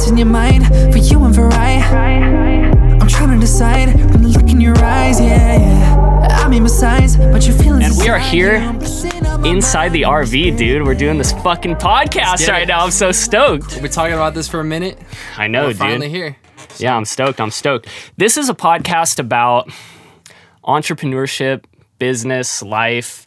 What's in your mind for you and for I? I'm trying to decide from the look in your eyes, yeah, yeah. I mean, besides, but you're feeling And we are here inside the RV, dude. We're doing this fucking podcast right now. I'm so stoked. We've been talking about this for a minute. I know, We're dude. finally here. Yeah, I'm stoked. I'm stoked. This is a podcast about entrepreneurship, business, life,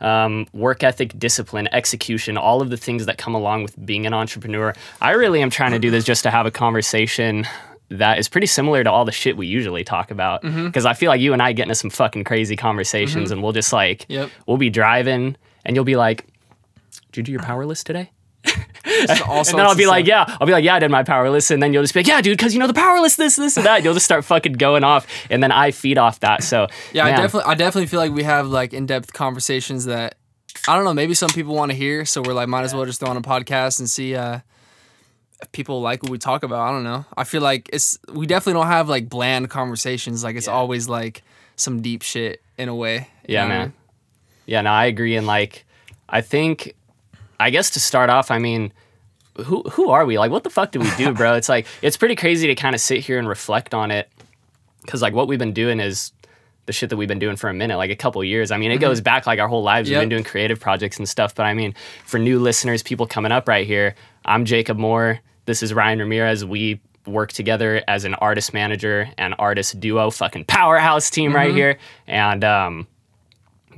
um, work ethic, discipline, execution, all of the things that come along with being an entrepreneur. I really am trying to do this just to have a conversation that is pretty similar to all the shit we usually talk about. Because I feel like you and I get into some fucking crazy conversations and we'll just like, Yep. we'll be driving and you'll be like, did you do your power list today? And then I'll be like, yeah, I'll be like, yeah, I did my power list, and then you'll just be like, yeah, dude, because you know the power list, this, this, and that. You'll just start fucking going off, and then I feed off that. So Yeah, I definitely, I definitely feel like we have like in-depth conversations that I don't know. Maybe some people want to hear, so we're like, might as well just throw on a podcast and see uh, if people like what we talk about. I don't know. I feel like it's we definitely don't have like bland conversations. Like it's always like some deep shit in a way. yeah, I man, mean? yeah, no, I agree, and like, I think, I guess to start off, I mean. Who, who are we? Like, what the fuck do we do, bro? It's like, it's pretty crazy to kind of sit here and reflect on it. Cause, like, what we've been doing is the shit that we've been doing for a minute, like a couple years. I mean, it goes back like our whole lives. We've been doing creative projects and stuff. But I mean, for new listeners, people coming up right here, I'm Jacob Moore. This is Ryan Ramirez. We work together as an artist manager and artist duo, fucking powerhouse team right here. And um,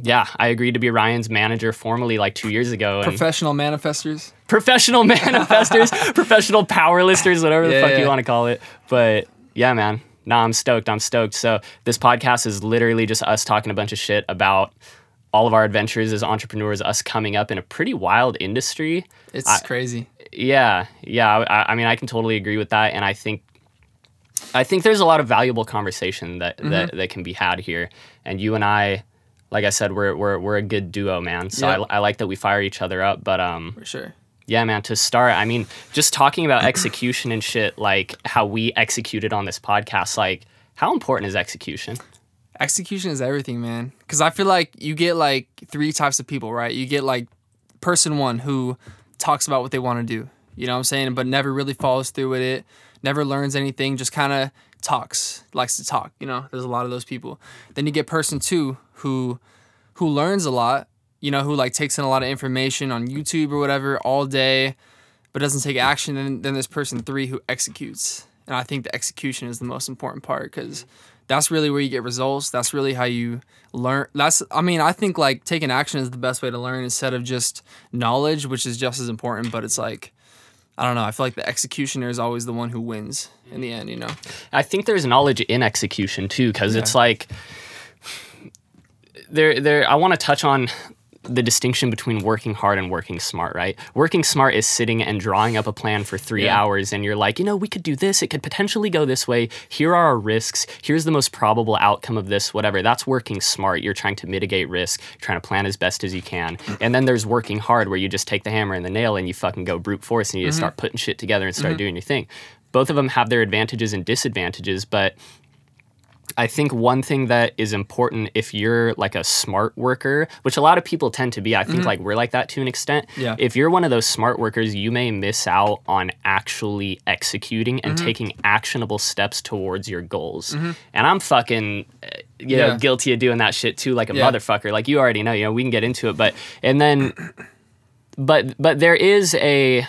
yeah, I agreed to be Ryan's manager formally like two years ago. Professional manifestors. professional manifestors, professional power listers, whatever the Yeah, fuck yeah. you want to call it. But yeah, man. Nah, I'm stoked. I'm stoked. So this podcast is literally just us talking a bunch of shit about all of our adventures as entrepreneurs, us coming up in a pretty wild industry. It's I- crazy. Yeah, yeah. I, I mean, I can totally agree with that, and I think, I think there's a lot of valuable conversation that Mm-hmm. that, that can be had here. And you and I, like I said, we're we're we're a good duo, man. So. I, I like that we fire each other up. But um, For sure. yeah, man, to start, I mean, just talking about execution and shit, like how we executed on this podcast, like how important is execution? execution is everything man because i feel like you get like three types of people right you get like person one who talks about what they want to do you know what i'm saying but never really follows through with it never learns anything just kind of talks likes to talk you know? There's a lot of those people. Then you get person two who who learns a lot you know who like takes in a lot of information on youtube or whatever all day but doesn't take action. And then there's person three who executes. And i think the execution is the most important part because that's really where you get results. That's really how you learn. That's i mean i think like taking action is the best way to learn instead of just knowledge which is just as important but it's like i don't know i feel like the executioner is always the one who wins in the end you know? I think there's knowledge in execution too, because it's like there there I want to touch on the distinction between working hard and working smart, right? Working smart is sitting and drawing up a plan for three Yeah. hours, and you're like, you know, we could do this. It could potentially go this way. Here are our risks. Here's the most probable outcome of this, whatever. That's working smart. You're trying to mitigate risk, trying to plan as best as you can. And then there's working hard, where you just take the hammer and the nail and you fucking go brute force and you just mm-hmm. start putting shit together and start mm-hmm. doing your thing. Both of them have their advantages and disadvantages, but I think one thing that is important if you're like a smart worker, which a lot of people tend to be, I think mm-hmm. like we're like that to an extent. Yeah. If you're one of those smart workers, you may miss out on actually executing and mm-hmm. taking actionable steps towards your goals. Mm-hmm. And I'm fucking, you know, Yeah. guilty of doing that shit too, like a Yeah. motherfucker. Like you already know, you know, we can get into it, but and then, but but there is a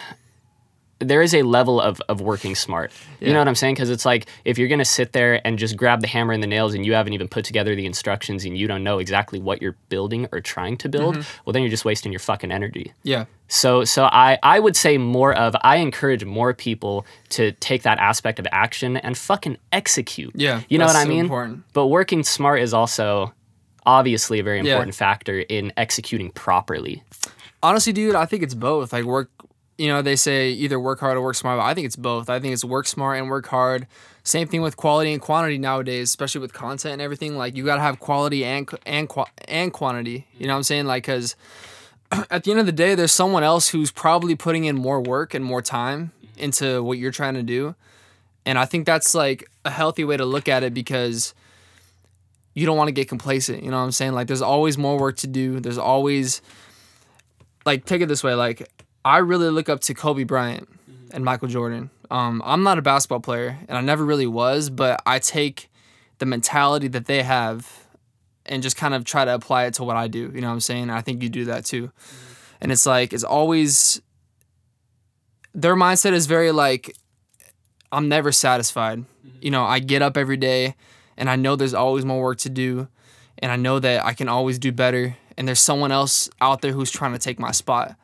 there is a level of, of working smart. You know what I'm saying? Because it's like if you're gonna sit there and just grab the hammer and the nails and you haven't even put together the instructions and you don't know exactly what you're building or trying to build, mm-hmm. well then you're just wasting your fucking energy. yeah So so I I would say more of I encourage more people to take that aspect of action and fucking execute. Yeah, You know what I so mean? important. But working smart is also obviously a very Yeah. important factor in executing properly. honestly dude i think it's both like work you know they say either work hard or work smart but i think it's both. I think it's work smart and work hard. Same thing with quality and quantity nowadays especially with content and everything. Like you got to have quality and and and quantity you know what i'm saying? Like cuz at the end of the day there's someone else who's probably putting in more work and more time into what you're trying to do. And i think that's like a healthy way to look at it because you don't want to get complacent you know what i'm saying? Like there's always more work to do. There's always like take it this way like i really look up to kobe bryant mm-hmm. and michael jordan Um, I'm not a basketball player, and I never really was, but I take the mentality that they have and just kind of try to apply it to what I do. You know what I'm saying? I think you do that too. Mm-hmm. And it's like it's always their mindset is very like I'm never satisfied. Mm-hmm. You know, I get up every day and I know there's always more work to do and I know that I can always do better and there's someone else out there who's trying to take my spot.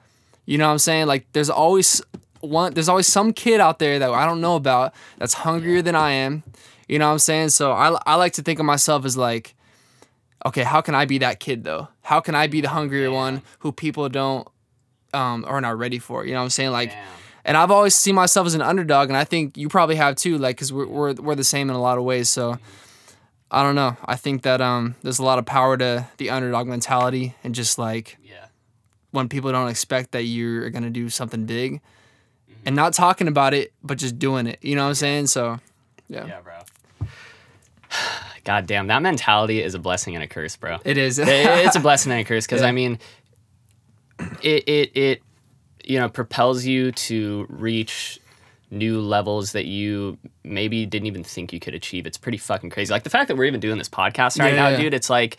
You know what I'm saying? Like there's always one there's always some kid out there that I don't know about that's hungrier than I am. You know what I'm saying? So I I like to think of myself as like okay, how can I be that kid though? How can I be the hungrier one who people don't um are not ready for? You know what I'm saying? Like Damn. and I've always seen myself as an underdog, and I think you probably have too, like, cause we're we're, we're the same in a lot of ways. So I don't know. I think that um, there's a lot of power to the underdog mentality, and just like Yeah. When people don't expect that you're gonna do something big, and mm-hmm. not talking about it, but just doing it. You know what I'm saying? So yeah, Yeah, bro. God damn, that mentality is a blessing and a curse, bro. it is. It- it's a blessing and a curse because Yeah. I mean, it it it you know propels you to reach new levels that you maybe didn't even think you could achieve. It's pretty fucking crazy. Like the fact that we're even doing this podcast right Yeah, now, yeah. dude. It's like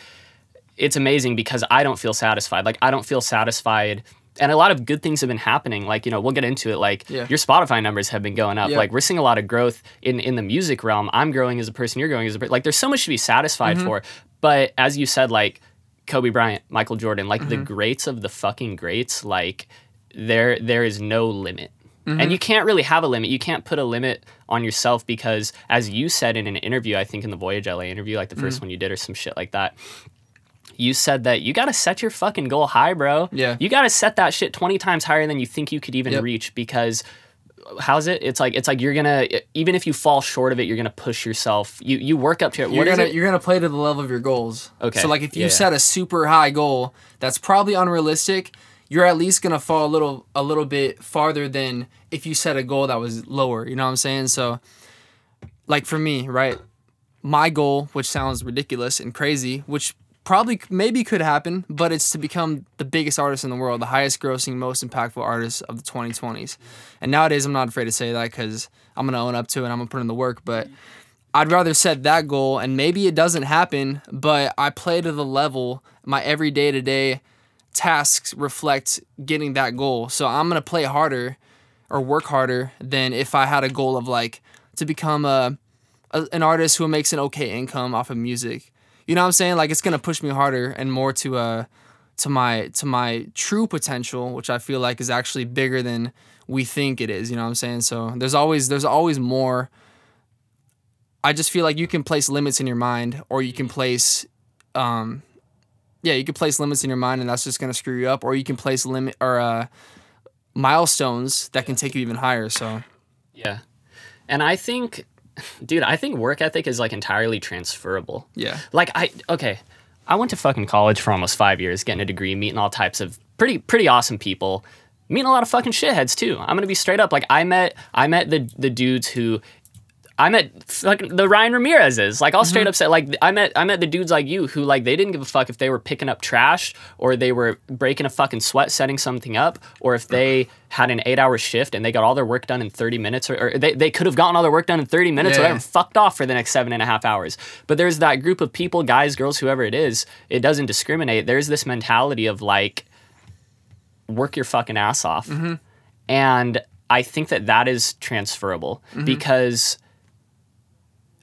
it's amazing because I don't feel satisfied. Like I don't feel satisfied. And a lot of good things have been happening. Like, you know, we'll get into it. Like Yeah. your Spotify numbers have been going up. Yeah. Like we're seeing a lot of growth in in the music realm. I'm growing as a person, you're growing as a person. Like there's so much to be satisfied Mm-hmm. for. But as you said, like Kobe Bryant, Michael Jordan, like Mm-hmm. the greats of the fucking greats, like there there is no limit. Mm-hmm. And you can't really have a limit. You can't put a limit on yourself because as you said in an interview, I think in the Voyage LA interview, like the 1st Mm. one you did or some shit like that, you said that you got to set your fucking goal high, bro. Yeah. You got to set that shit 20 times higher than you think you could even Yep. reach because uh, how's it? It's like it's like you're going to even if you fall short of it, you're going to push yourself. You you work up to it. You're What gonna it? you're gonna play to the level of your goals. Okay. So like if you Yeah. set a super high goal that's probably unrealistic, you're at least gonna fall a little a little bit farther than if you set a goal that was lower. You know what I'm saying? So like for me, right? My goal, which sounds ridiculous and crazy, which probably maybe could happen, but it's to become the biggest artist in the world, the highest grossing, most impactful artist of the 2020s. And nowadays, I'm not afraid to say that because I'm gonna own up to it. and I'm gonna put in the work, but. I'd rather set that goal and maybe it doesn't happen, but I play to the level my every day to day tasks reflect getting that goal. So I'm going to play harder or work harder than if I had a goal of like to become a, a an artist who makes an okay income off of music. You know what I'm saying? Like it's to push me harder and more to uh to my to my true potential, which I feel like is actually bigger than we think it is, you know what I'm saying? So there's always there's always more I just feel like you can place limits in your mind, or you can place, um, yeah, you can place limits in your mind, and that's just gonna screw you up. Or you can place limit or uh, milestones that can take you even higher. So Yeah. And I think, dude, I think work ethic is like entirely transferable. yeah, Like I okay, I went to fucking college for almost five years, getting a degree, meeting all types of pretty pretty awesome people, meeting a lot of fucking shitheads too. I'm gonna be straight up. Like I met I met the the dudes who. I met fucking the Ryan Ramirez's. Like I'll mm-hmm. straight up say, like I met I met the dudes like you who like they didn't give a fuck if they were picking up trash or they were breaking a fucking sweat setting something up or if they had an eight hour shift and they got all their work done in 30 minutes or, or they, they could have gotten all their work done in 30 minutes or Yeah. whatever fucked off for the next seven and a half hours. But there's that group of people, guys, girls, whoever it is, it doesn't discriminate. There's this mentality of like, work your fucking ass off. Mm-hmm. And I think that that is transferable mm-hmm. because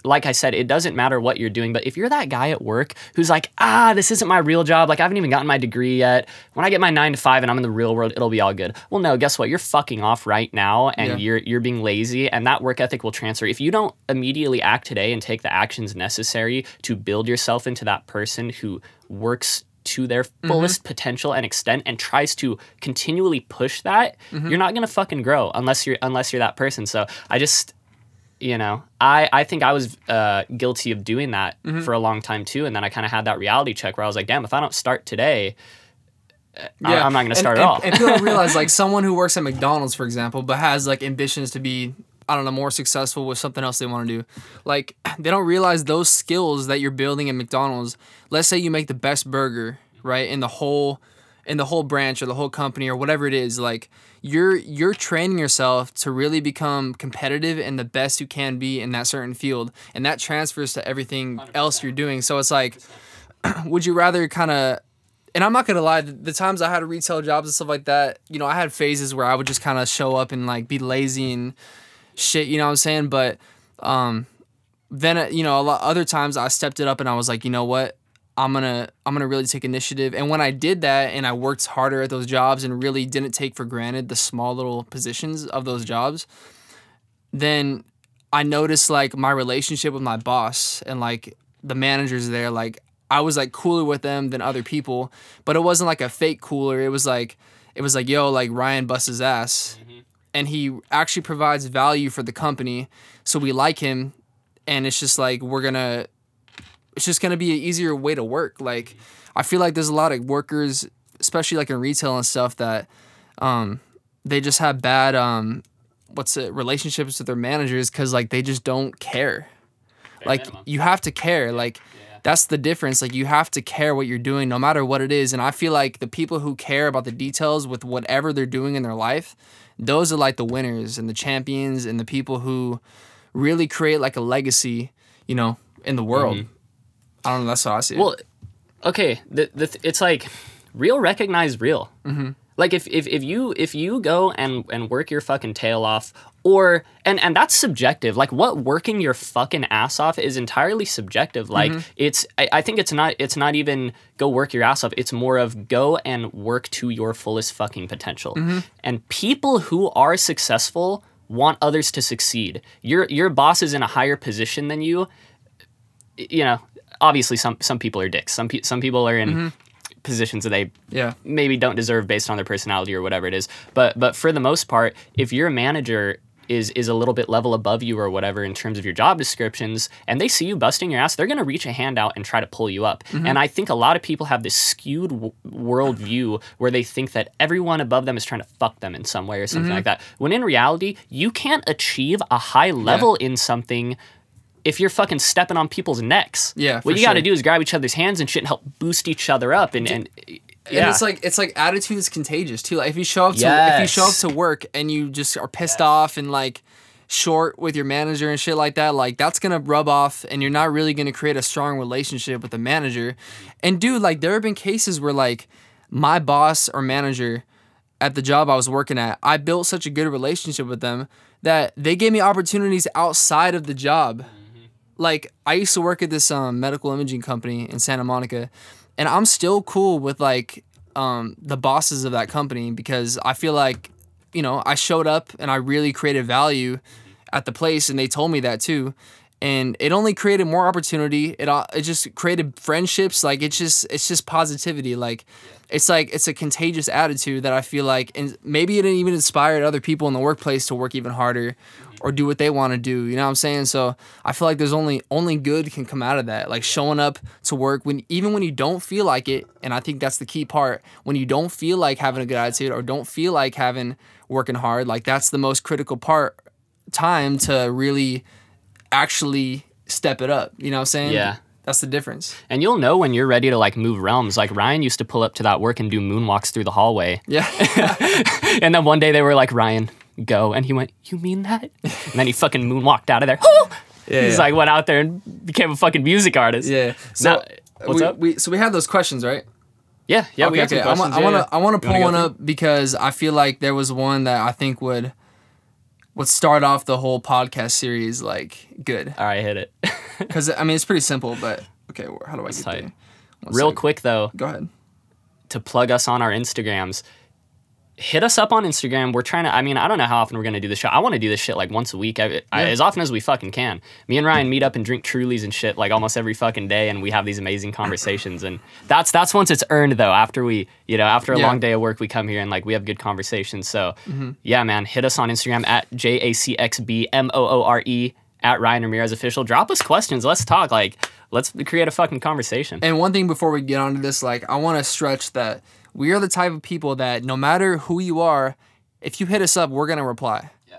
like I said, it doesn't matter what you're doing, but if you're that guy at work who's like, ah, this isn't my real job, like I haven't even gotten my degree yet. When I get my nine to five and I'm in the real world, it'll be all good. Well, no, guess what? You're fucking off right now and Yeah. you're you're being lazy and that work ethic will transfer. If you don't immediately act today and take the actions necessary to build yourself into that person who works to their fullest potential and extent and tries to continually push that, you're not gonna fucking grow unless you're unless you're that person. So I just you know i i think i was uh, guilty of doing that Mm-hmm. for a long time too and then i kind of had that reality check where i was like damn if i don't start today I- i'm not going to start and, at all And people don't realize like someone who works at McDonald's, for example, but has like ambitions to be I don't know more successful with something else they want to do. Like they don't realize those skills that you're building at McDonald's. Let's say you make the best burger right in the whole in the whole branch or the whole company or whatever it is like you're you're training yourself to really become competitive and the best you can be in that certain field and that transfers to everything else you're doing. So it's like would you rather kind of and I'm not gonna lie, the, the times I had retail jobs and stuff like that, you know, I had phases where I would just kind of show up and like be lazy and shit, you know what I'm saying? But um, then uh, you know, a lot other times I stepped it up and I was like, you know what, I'm gonna I'm gonna really take initiative. And when I did that and I worked harder at those jobs and really didn't take for granted the small little positions of those jobs, then I noticed like my relationship with my boss and like the managers there, like I was like cooler with them than other people, but it wasn't like a fake cooler. It was like it was like yo, like Ryan busts his ass, mm-hmm. and he actually provides value for the company, so we like him, and it's just like we're gonna, it's just gonna be an easier way to work. Like I feel like there's a lot of workers, especially like in retail and stuff, that um they just have bad um what's it relationships with their managers because like they just don't care. Like minimum. you have to care. Like that's the difference. Like you have to care what you're doing no matter what it is. And i feel like the people who care about the details with whatever they're doing in their life those are like the winners and the champions and the people who really create like a legacy you know in the world i don't know that's how i see it Well, okay, the, the th- it's like real recognize real. Mm-hmm. Like if, if if you if you go and and work your fucking tail off, or and and that's subjective. Like what working your fucking ass off is entirely subjective. Like it's I, I think it's not it's not even go work your ass off. It's more of go and work to your fullest fucking potential. And people who are successful want others to succeed. Your your boss is in a higher position than you you know, obviously some some people are dicks. Some pe- some people are in mm-hmm. positions that they yeah. maybe don't deserve based on their personality or whatever it is. But but for the most part, if your manager is is a little bit level above you or whatever in terms of your job descriptions and they see you busting your ass they're going to reach a hand out and try to pull you up. Mm-hmm. And i think a lot of people have this skewed w- world view where they think that everyone above them is trying to fuck them in some way or something mm-hmm. like that. When in reality you can't achieve a high level in something if you're fucking stepping on people's necks Yeah, what you got to do is grab each other's hands and shit and help boost each other up and, and And it's like it's like attitude is contagious too. Like if you show up to if you show up to work and you just are pissed off and like short with your manager and shit like that, like that's gonna rub off and you're not really gonna create a strong relationship with the manager. And dude, like there have been cases where like my boss or manager at the job I was working at, I built such a good relationship with them that they gave me opportunities outside of the job like I used to work at this um, medical imaging company in Santa Monica, and I'm still cool with like um, the bosses of that company because I feel like you know I showed up and I really created value at the place, and they told me that too. And it only created more opportunity. It it just created friendships. Like it's just it's just positivity. Like it's like it's a contagious attitude that I feel like, and maybe it even inspired other people in the workplace to work even harder or do what they want to do. You know what I'm saying? So I feel like there's only only good can come out of that. Like showing up to work when even when you don't feel like it, and I think that's the key part. When you don't feel like having a good attitude or don't feel like having working hard, like that's the most critical part time to really actually step it up. You know what I'm saying? Yeah. That's the difference. And you'll know when you're ready to like move realms. Like Ryan used to pull up to that work and do moonwalks through the hallway. Yeah. And then one day they were like, Ryan, go. And he went, You mean that? And then he fucking moonwalked out of there. Yeah, He's yeah. like, went out there and became a fucking music artist. yeah. So Now- what's we, up? we so we had those questions, right? Yeah, yeah, we okay, got some okay. I want yeah, to I want to pull one up because I feel like there was one that I think would would start off the whole podcast series like good. All right, hit it. Because I mean it's pretty simple, but okay, how do I get tight. there? One Real sec. quick though, Go ahead. to plug us on our Instagrams. Hit us up on Instagram. We're trying to. I mean, I don't know how often we're gonna do this show. I want to do this shit like once a week, I, I- as often as we fucking can. Me and Ryan meet up and drink Trulies and shit like almost every fucking day, and we have these amazing conversations. And that's that's once it's earned though. After we, you know, after a Yeah. long day of work, we come here and like we have good conversations. So mm-hmm. yeah, man, hit us on Instagram at j a c x b m o o r e at Ryan Ramirez official. Drop us questions. Let's talk. Like let's create a fucking conversation. And one thing before we get onto this, like I want to stretch that we are the type of people that no matter who you are, if you hit us up, we're gonna reply. Yeah.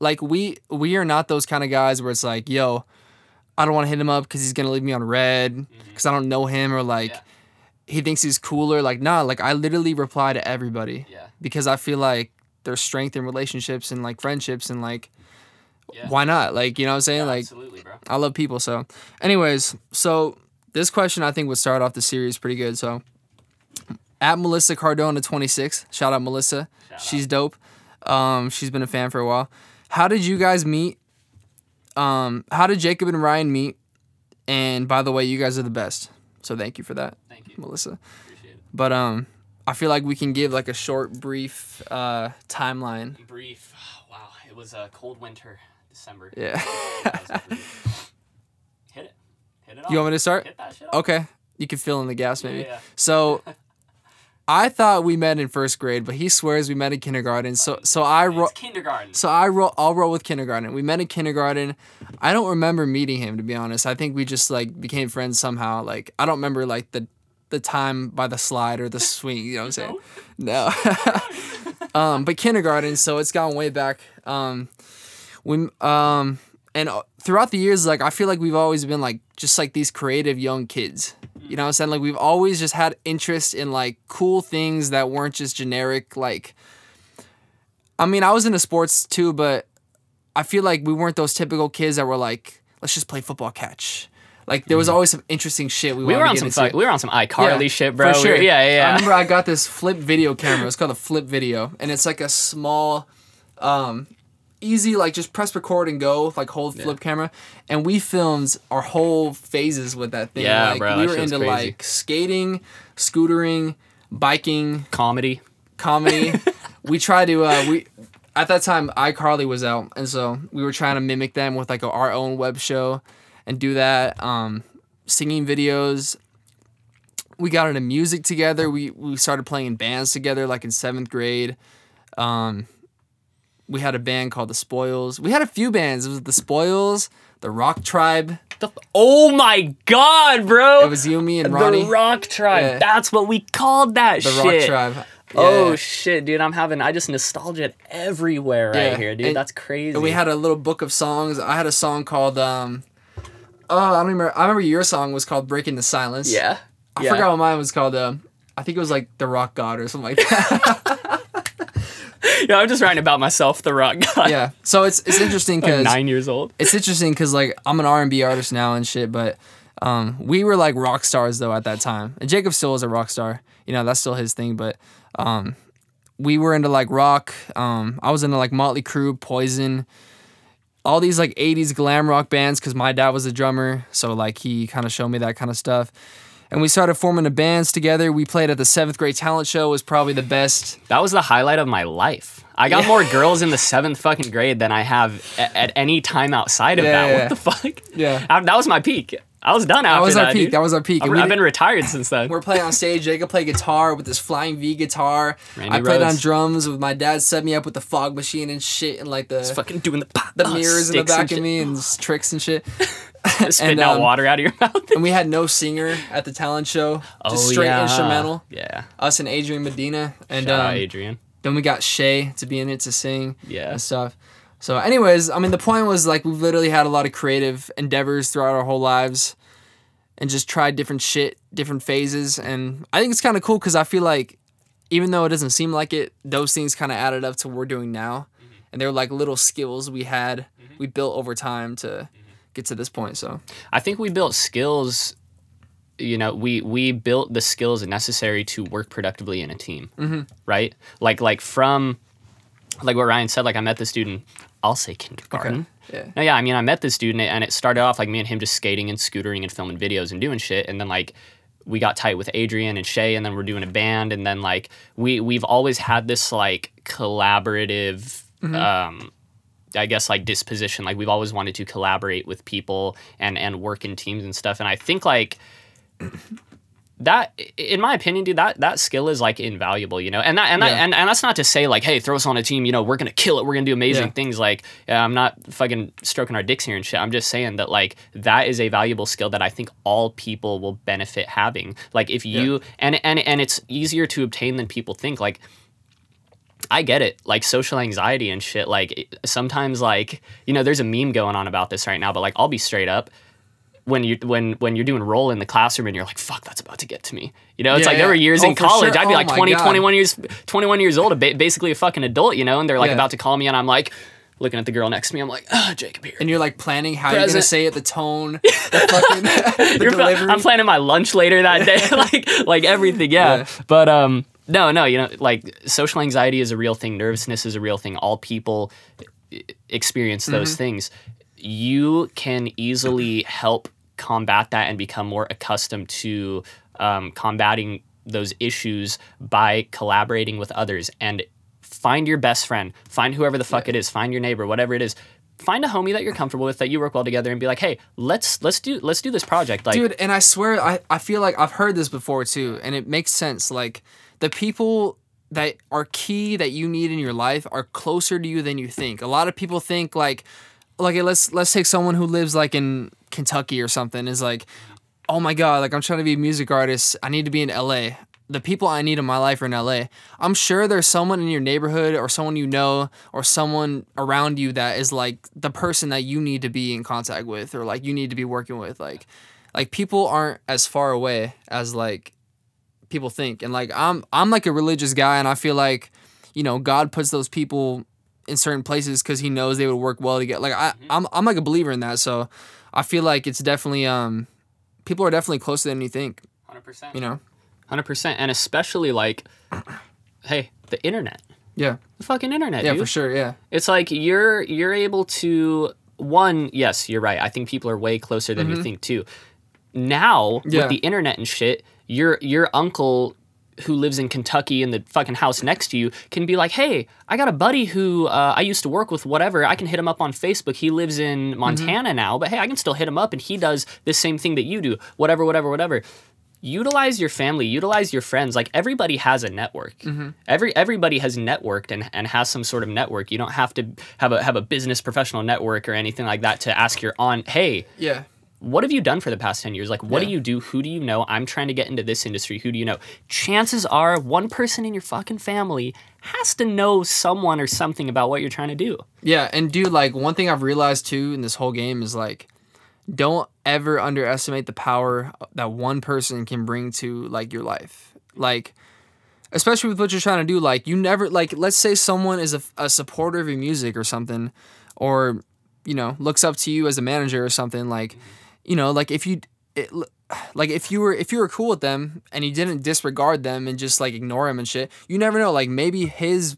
Like we we are not those kind of guys where it's like, yo, I don't want to hit him up because he's gonna leave me on read mm-hmm. because I don't know him or like. Yeah. he thinks he's cooler. Like, nah, like I literally reply to everybody. Yeah. Because I feel like there's strength in relationships and like friendships and like Yeah. why not? Like, you know what I'm saying? like absolutely, bro. I love people. So, anyways, so this question I think would start off the series pretty good. So, at Melissa Cardona 26, shout out Melissa. Shout She's dope. Um, she's been a fan for a while. How did you guys meet? Um, how did Jacob and Ryan meet? And by the way, you guys are the best. So thank you for that, Thank you. Melissa. Appreciate it. But um, I feel like we can give like a short, brief uh timeline. Brief. Wow, it was a cold winter, December. Yeah. Hit it. Hit it off. you want me to start? Hit that shit off. Okay. You can fill in the gaps maybe. yeah. So I thought we met in first grade, but he swears we met in kindergarten. So so I ro- It's kindergarten. so I roll I'll roll with kindergarten. We met in kindergarten. I don't remember meeting him to be honest. I think we just like became friends somehow. Like I don't remember like the the time by the slide or the swing, you know what I'm saying? No. um but kindergarten, so it's gone way back. Um we um and throughout the years like I feel like we've always been like just like these creative young kids. You know what I'm saying? Like we've always just had interest in like cool things that weren't just generic like I mean, I was into sports too, but I feel like we weren't those typical kids that were like, let's just play football catch. Like there was always some interesting shit we, Mm-hmm. we were on some fuck, we were on some iCarly Yeah, shit, bro. For We sure. were- yeah, yeah, I remember I got this flip video camera. It's called a flip video, and it's like a small, um, easy like just press record and go like hold flip camera. And we filmed our whole phases with that thing. Yeah, like, bro, We were into crazy. like skating, scootering, biking, Comedy. comedy. we tried to uh, we at that time iCarly was out, and so we were trying to mimic them with like a, our own web show and do that. Um, singing videos. We got into music together. We we started playing in bands together, like in seventh grade. Um, we had a band called the Spoils. We had a few bands. It was the Spoils, the Rock Tribe. The, oh my god, bro. It was you, me, and Ronnie. The Rock Tribe. Yeah. That's what we called that shit. the shit. Rock Tribe. Oh shit, dude! I'm having I just nostalgia everywhere right Yeah, here, dude. and- That's crazy. And we had a little book of songs. I had a song called um Oh, I don't remember. I remember your song was called Breaking the Silence. yeah. I yeah. forgot what mine was called. Um, I think it was like The Rock God or something like that. Yeah, I'm just writing about myself, the Rock guy. yeah. So it's it's interesting because nine years old. it's interesting because like I'm an R and B artist now and shit, but um, we were like rock stars though at that time. And Jacob still is a rock star. You know that's still his thing, but um, we were into like rock. Um, I was into like Motley Crue, Poison, all these like '80s glam rock bands because my dad was a drummer, so like he kind of showed me that kind of stuff. And we started forming the bands together. We played at the seventh grade talent show. It was probably the best. That was the highlight of my life. I got Yeah. more girls in the seventh fucking grade than I have a- at, any time outside of Yeah, that. yeah, What the fuck? Yeah. I- that was my peak. I was done after That That was that. our peak. That was our peak. I've, And we I've been retired since then. We're playing on stage. Jacob played guitar with this flying V guitar. Randy I played on drums with my dad. Set me up with the fog machine and shit, and like the fucking doing the the mirrors in the back of me and tricks and shit. spitting and, out um, water out of your mouth. And we had no singer at the talent show. Just straight Oh, yeah. instrumental. Yeah. Us and Adrian Medina, and out um, Adrian. then we got Shay to be in it to sing Yeah. and stuff. So, anyways, I mean, the point was like we've literally had a lot of creative endeavors throughout our whole lives, and just tried different shit, different phases, and I think it's kind of cool because I feel like, even though it doesn't seem like it, those things kind of added up to what we're doing now, and they were like little skills we had, we built over time to get to this point. So, I think we built skills. You know, we we built the skills necessary to work productively in a team, mm-hmm. right? Like like from, like what Ryan said. Like I met the student. I'll say kindergarten. yeah. No, yeah, I mean, I met this student, and it started off like me and him just skating and scootering and filming videos and doing shit, and then like we got tight with Adrian and Shay, and then we're doing a band, and then like we we've always had this like collaborative. Um, I guess like disposition. Like we've always wanted to collaborate with people and and work in teams and stuff. And I think like that in my opinion dude that that skill is like invaluable you know and that and that Yeah. and, and that's not to say like hey throw us on a team you know we're gonna kill it we're gonna do amazing Yeah. things like yeah, i'm not fucking stroking our dicks here and shit i'm just saying that like that is a valuable skill that i think all people will benefit having like if you and and and it's easier to obtain than people think like I get it, like social anxiety and shit. Like sometimes, like you know, there's a meme going on about this right now, but like I'll be straight up when you when when you're doing roll in the classroom and you're like fuck that's about to get to me you know it's Yeah, like there were yeah. years Oh, in college sure. i'd be Oh like my 20 God. 21 years 21 years old basically a fucking adult you know and they're like Yeah. about to call me and i'm like looking at the girl next to me i'm like ah jacob here and you're like planning how you're gonna say it, the tone, the fucking the delivery. I'm planning my lunch later that day, like like everything. Yeah. But um, no, no, you know, like social anxiety is a real thing. Nervousness is a real thing. All people experience those Mm-hmm. things. You can easily help combat that and become more accustomed to um, combating those issues by collaborating with others and find your best friend find whoever the fuck it is find your neighbor whatever it is find a homie that you're comfortable with that you work well together and be like hey let's let's do let's do this project like Dude, and I swear, I, I feel like I've heard this before too, and it makes sense. Like, the people that are key that you need in your life are closer to you than you think. A lot of people think like, like let's let's take someone who lives like in Kentucky or something is like, oh my god, like I'm trying to be a music artist. I need to be in LA. The people I need in my life are in LA. I'm sure there's someone in your neighborhood or someone you know or someone around you that is like the person that you need to be in contact with or like you need to be working with. Like like people aren't as far away as like people think. And like I'm I'm like a religious guy and I feel like, you know, God puts those people in certain places because he knows they would work well together. Like I, I'm I'm like a believer in that. So I feel like it's definitely um people are definitely closer than you think. 100%. You know? Hundred percent, and especially like, hey, the internet, Yeah. the fucking internet, Yeah, dude. for sure. Yeah. It's like you're you're able to one. Yes, you're right. I think people are way closer than you think too. Now Mm-hmm. Yeah. with the internet and shit, your your uncle who lives in Kentucky in the fucking house next to you can be like, hey, I got a buddy who uh, I used to work with, whatever. I can hit him up on Facebook. He lives Mm-hmm. in Montana now, but hey, I can still hit him up and he does the same thing that you do, whatever, whatever, whatever. Utilize your family, utilize your friends. Like everybody has a network. Mm-hmm. Every everybody has networked and, and has some sort of network. You don't have to have a have a business professional network or anything like that to ask your aunt, hey, Yeah. What have you done for the past 10 years? Like, what do you do? Who do you know? I'm trying to get into this industry. Who do you know? Chances are one person in your fucking family has to know someone or something about what you're trying to do. Yeah, and dude, like one thing I've realized too in this whole game is like, don't ever underestimate the power that one person can bring to like your life. Like, especially with what you're trying to do. Like, you never like. Let's say someone is a, a supporter of your music or something, or you know looks up to you as a manager or something. Like, you know, like if you. It, like if you were if you were cool with them and you didn't disregard them and just like ignore them and shit, you never know. Like maybe his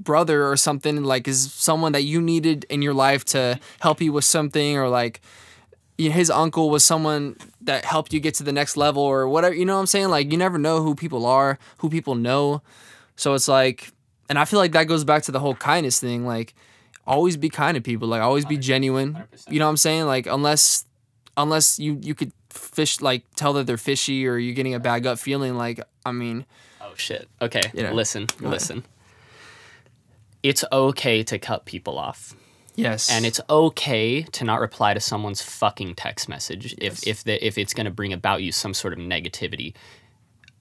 brother or something like is someone that you needed in your life to help you with something or like you know, his uncle was someone that helped you get to the next level or whatever you know what i'm saying like you never know who people are who people know so it's like and i feel like that goes back to the whole kindness thing like always be kind to people like always be genuine you know what i'm saying like unless unless you you could fish like tell that they're fishy or you're getting a bad gut feeling like i mean Oh, shit. Okay. Yeah. Listen, ahead. listen. It's okay to cut people off. yes And it's okay to not reply to someone's fucking text message if if the, if it's going to bring about you some sort of negativity.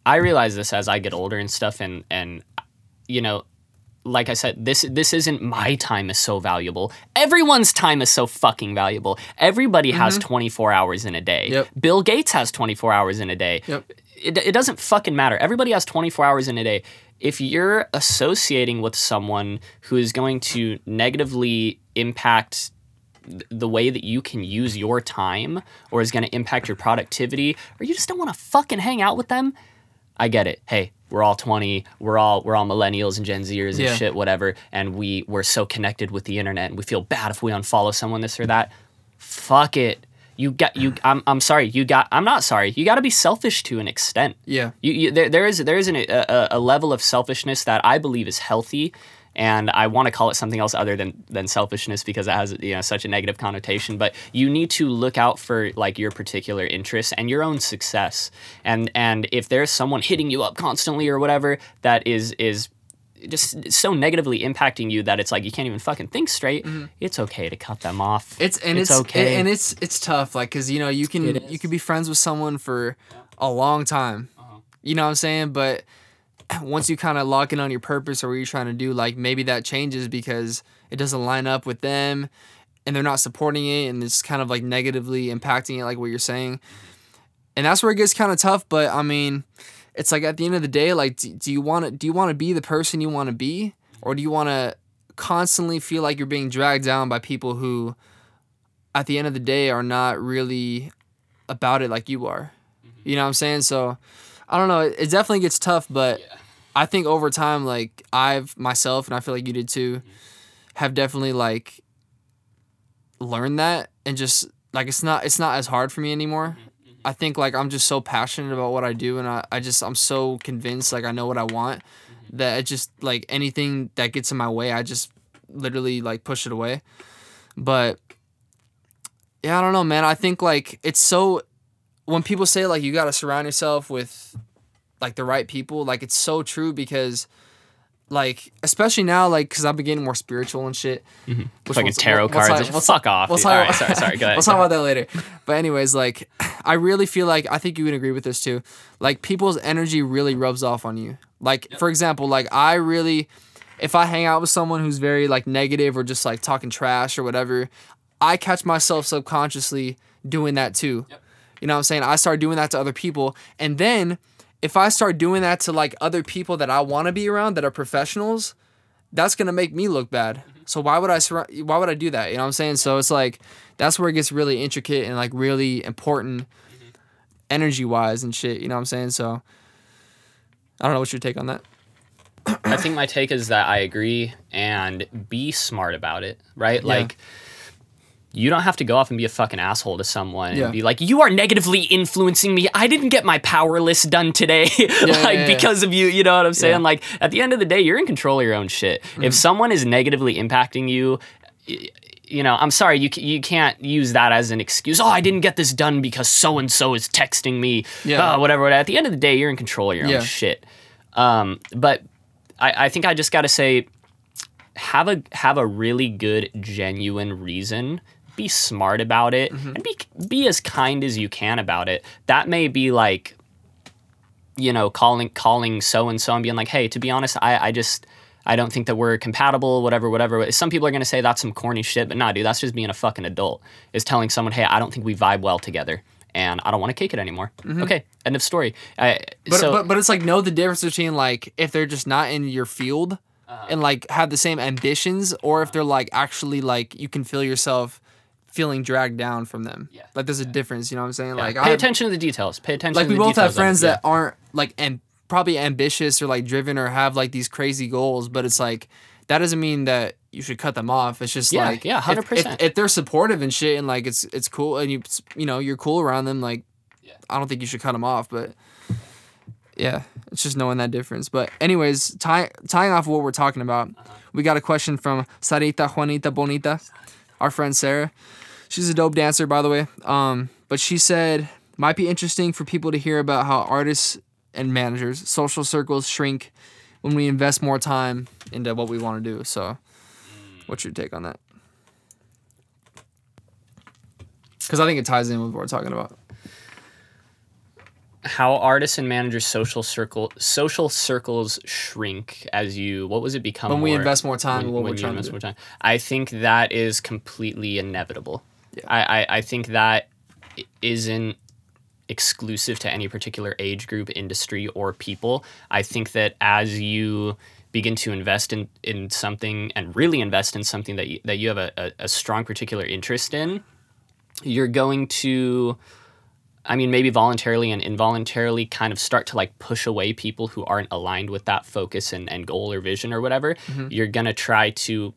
I realize this as I get older and stuff, and and you know, like I said, this this isn't my time is so valuable. Everyone's time is so fucking valuable. Everybody has 24 hours in a day. Mm-hmm. Yep. Bill Gates has 24 hours in a day. Yep. It, it doesn't fucking matter. Everybody has 24 hours in a day. If you're associating with someone who is going to negatively impact the way that you can use your time or is going to impact your productivity or you just don't want to fucking hang out with them I get it. Hey, we're all 20. We're all we're all millennials and Gen Zers and Yeah. shit, whatever. And we we're so connected with the internet, and we feel bad if we unfollow someone, this or that. Fuck it. You got you. I'm I'm sorry. You got. I'm not sorry. You got to be selfish to an extent. yeah You, you there, there is there is an, a, a- a level of selfishness that I believe is healthy, and I want to call it something else other than than selfishness because it has you know such a negative connotation. But you need to look out for like your particular interests and your own success. And and if there's someone hitting you up constantly or whatever that is is just so negatively impacting you that it's like you can't even fucking think straight. It's okay to cut them off. It's and it's, okay. and it's it's tough, like because you know you can you can be friends with someone for a long time, Uh-huh. you know what I'm saying. But once you kind of lock in on your purpose or what you're trying to do, like maybe that changes because it doesn't line up with them, and they're not supporting it and it's kind of like negatively impacting it like what you're saying. And that's where it gets kind of tough but i mean it's like at the end of the day like do, do you want to do you want to be the person you want to be? Or do you want to constantly feel like you're being dragged down by people who at the end of the day are not really about it like you are? Mm-hmm. You know what i'm saying? So i don't know it, it definitely gets tough but i think over time like i've myself and i feel like you did too mm-hmm. have definitely like learned that and just like it's not it's not as hard for me anymore. Mm-hmm. Mm-hmm. I think like i'm just so passionate about what i do and i, I just i'm so convinced like i know what i want that it just like anything that gets in my way i just literally like push it away. But yeah i don't know man. I think like it's so when people say like you got to surround yourself with like the right people like it's so true because like especially now like because i've been getting more spiritual and shit mm-hmm. which Fucking we'll- tarot we'll- we'll cards. talk- we'll Fuck off. we'll dude. talk All right, sorry, sorry. Go ahead. We'll talk about that later. But anyways, like I really feel like I think you would agree with this too. Like people's energy really rubs off on you. Like for example, like I really if I hang out with someone who's very like negative or just like talking trash or whatever, I catch myself subconsciously doing that too. You know what I'm saying? I start doing that to other people and then if I start doing that to like other people that I want to be around that are professionals, that's gonna make me look bad. Mm-hmm. So why would I surround, why would I do that? You know what I'm saying? So it's like that's where it gets really intricate and like really important mm-hmm. energy wise and shit. You know what I'm saying? So I don't know what's your take on that. I think my take is that I agree and be smart about it, right? Like you don't have to go off and be a fucking asshole to someone Yeah. and be like, "You are negatively influencing me. I didn't get my power list done today, like yeah, yeah. because of you." You know what I'm saying? Yeah. Mm-hmm. Like at the end of the day, you're in control of your own shit. If someone is negatively impacting you, you know, I'm sorry, you you can't use that as an excuse. Oh, I didn't get this done because so and so is texting me. Yeah. Oh, whatever, whatever. At the end of the day, you're in control of your Yeah. own shit. Um, but I, I think I just got to say, have a have a really good, genuine reason. Be smart about it, mm-hmm. and be be as kind as you can about it. That may be like, you know, calling calling so and so and being like, hey, to be honest, I I just I don't think that we're compatible, whatever, whatever. Some people are gonna say that's some corny shit, but nah, dude, that's just being a fucking adult. Is telling someone, hey, I don't think we vibe well together, and I don't want to kick it anymore. Mm-hmm. Okay, end of story. I, But, so, but but it's like know the difference between like if they're just not in your field Uh-huh. and like have the same ambitions or if uh-huh. they're like actually like you can feel yourself feeling dragged down from them. Yeah. Like there's a difference, you know what I'm saying? Like pay I attention to the details. Pay attention. like to we the both have details of it. friends Yeah. that aren't like and probably ambitious or like driven or have like these crazy goals, but it's like that doesn't mean that you should cut them off. It's just Yeah, like yeah, if- if- 100%. If, they're supportive and shit and like it's it's cool and you you know you're cool around them, like Yeah. I don't think you should cut them off. But yeah, it's just knowing that difference. But anyways, tie, tying off what we're talking about, Uh-huh. we got a question from Sarita Juanita Bonita, our friend Sarah. She's a dope dancer, by the way. Um, but she said might be interesting for people to hear about how artists and managers, social circles shrink when we invest more time into what we want to do. So, what's your take on that? Because I think it ties in with what we're talking about. how artists and managers social circle social circles shrink as you what was it become When we more- invest more time in what we're trying to do. more time. I think that is completely inevitable. Yeah. I, I I think that isn't exclusive to any particular age group, industry, or people. I think that as you begin to invest in, in something and really invest in something that you, that you have a, a, a strong particular interest in, you're going to I mean, maybe voluntarily and involuntarily kind of start to like push away people who aren't aligned with that focus and, and goal or vision or whatever. Mm-hmm. You're going to try to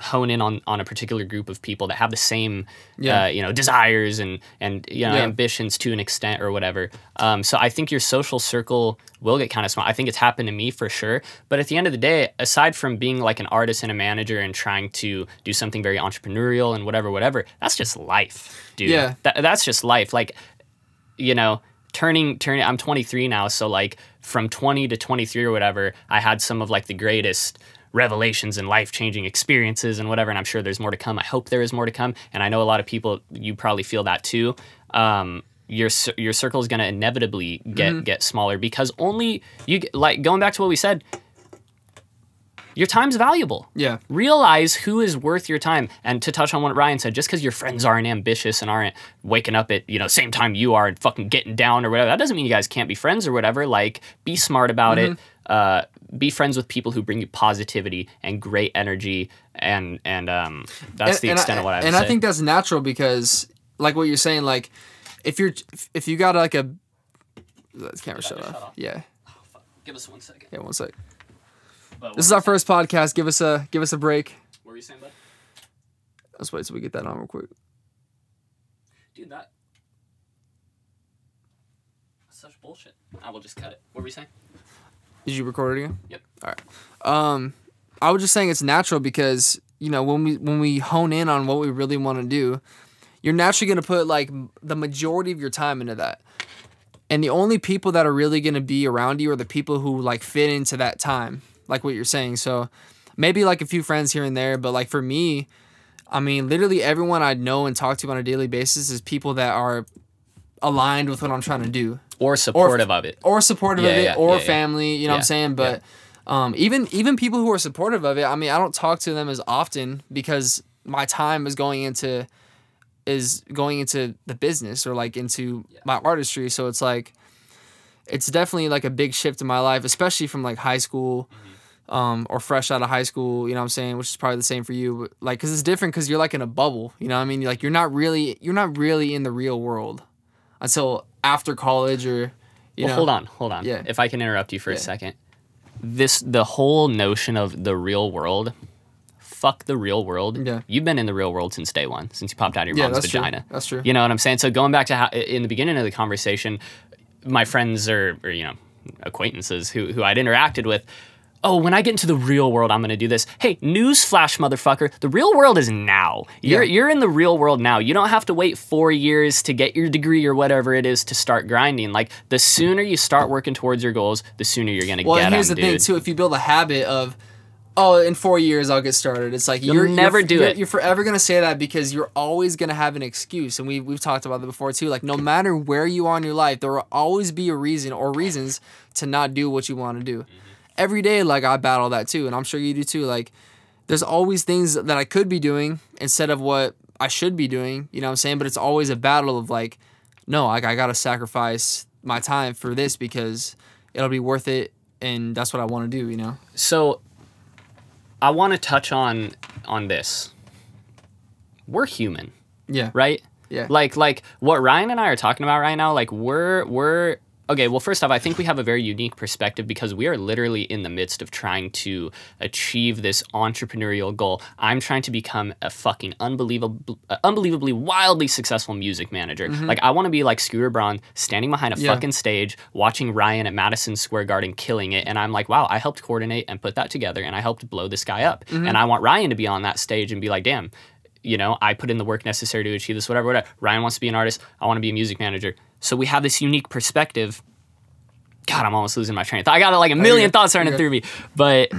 hone in on, on a particular group of people that have the same, Yeah. uh, you know, desires and, and, you know, Yeah. ambitions to an extent or whatever. Um, so I think your social circle will get kind of small. I think it's happened to me for sure. But at the end of the day, aside from being like an artist and a manager and trying to do something very entrepreneurial and whatever, whatever, that's just life, dude. Yeah. That, that's just life. Like, you know, turning turning I'm 23 now, so like from 20 to 23 or whatever, I had some of like the greatest revelations and life-changing experiences and whatever and I'm sure there's more to come. I hope there is more to come and I know a lot of people you probably feel that too. Um your your circle is going to inevitably get get smaller because only you like going back to what we said Your time's valuable. Yeah. Realize who is worth your time. And to touch on what Ryan said, just because your friends aren't ambitious and aren't waking up at, you know, same time you are and fucking getting down or whatever, that doesn't mean you guys can't be friends or whatever. Like, be smart about it. Uh, be friends with people who bring you positivity and great energy. And and um, that's the extent I, of what I have and to I think that's natural because, like what you're saying, like if you're if you got like a, the camera shut shut off. off. Yeah, Give us one second. yeah. One sec. But This is our first podcast. Give us a give us a break. What were you saying, bud? Let's wait till we get that on real quick. Dude, that. That's such bullshit. I will just cut it. What were you saying? Did you record it again? Yep. All right. Um, I was just saying it's natural because you know when we when we hone in on what we really want to do, you're naturally gonna put like the majority of your time into that, and the only people that are really gonna be around you are the people who like fit into that time, like what you're saying. So maybe like a few friends here and there, but like for me, I mean, literally everyone I know and talk to on a daily basis is people that are aligned with what I'm trying to do. Or supportive of it. or supportive of it yeah, or yeah, yeah. family you know what i'm saying? But um, even even people who are supportive of it i mean i don't talk to them as often because my time is going into is going into the business or like into my artistry. So it's like it's definitely like a big shift in my life especially from like high school Mm-hmm. um, or fresh out of high school you know what i'm saying? Which is probably the same for you but like because it's different because you're like in a bubble you know what i mean? Like you're not really you're not really in the real world until after college or you well, know hold on, hold on. Yeah. If I can interrupt you for Yeah. a second. This the whole notion of the real world. Fuck the real world. Yeah. You've been in the real world since day one, since you popped out of your Yeah, mom's that's true. vagina. That's true. You know what I'm saying? So going back to how in the beginning of the conversation, my friends or, or you know acquaintances who who I'd interacted with. Oh, when I get into the real world, I'm gonna do this. Hey, newsflash, motherfucker! The real world is now. You're Yeah. you're in the real world now. You don't have to wait four years to get your degree or whatever it is to start grinding. Like the sooner you start working towards your goals, the sooner you're gonna Well, get and here's them, the thing too. If you build a habit of, oh, in four years I'll get started. It's like you're never you're, do you're, it. You're forever gonna say that because you're always gonna have an excuse, and we we've talked about that before too. Like no matter where you are in your life, there will always be a reason or reasons to not do what you want to do. Mm-hmm. Every day, like I battle that too, and I'm sure you do too. Like there's always things that I could be doing instead of what I should be doing. You know what I'm saying? But it's always a battle of like, no, like I gotta sacrifice my time for this because it'll be worth it, and that's what I want to do. You know? So I want to touch on on this. We're human. Yeah. right? Yeah. Like like what Ryan and I are talking about right now, like we're we're okay, well first off, I think we have a very unique perspective because we are literally in the midst of trying to achieve this entrepreneurial goal. I'm trying to become a fucking unbelievable uh, unbelievably wildly successful music manager. Like I want to be like Scooter Braun standing behind a Mm-hmm. Yeah. fucking stage watching Ryan at Madison Square Garden killing it and I'm like, "Wow, I helped coordinate and put that together and I helped blow this guy up." Mm-hmm. And I want Ryan to be on that stage and be like, "Damn, you know, I put in the work necessary to achieve this, whatever, whatever. Ryan wants to be an artist. I want to be a music manager. So we have this unique perspective. God, I'm almost losing my train of thought. I got like a million good. thoughts running through me. But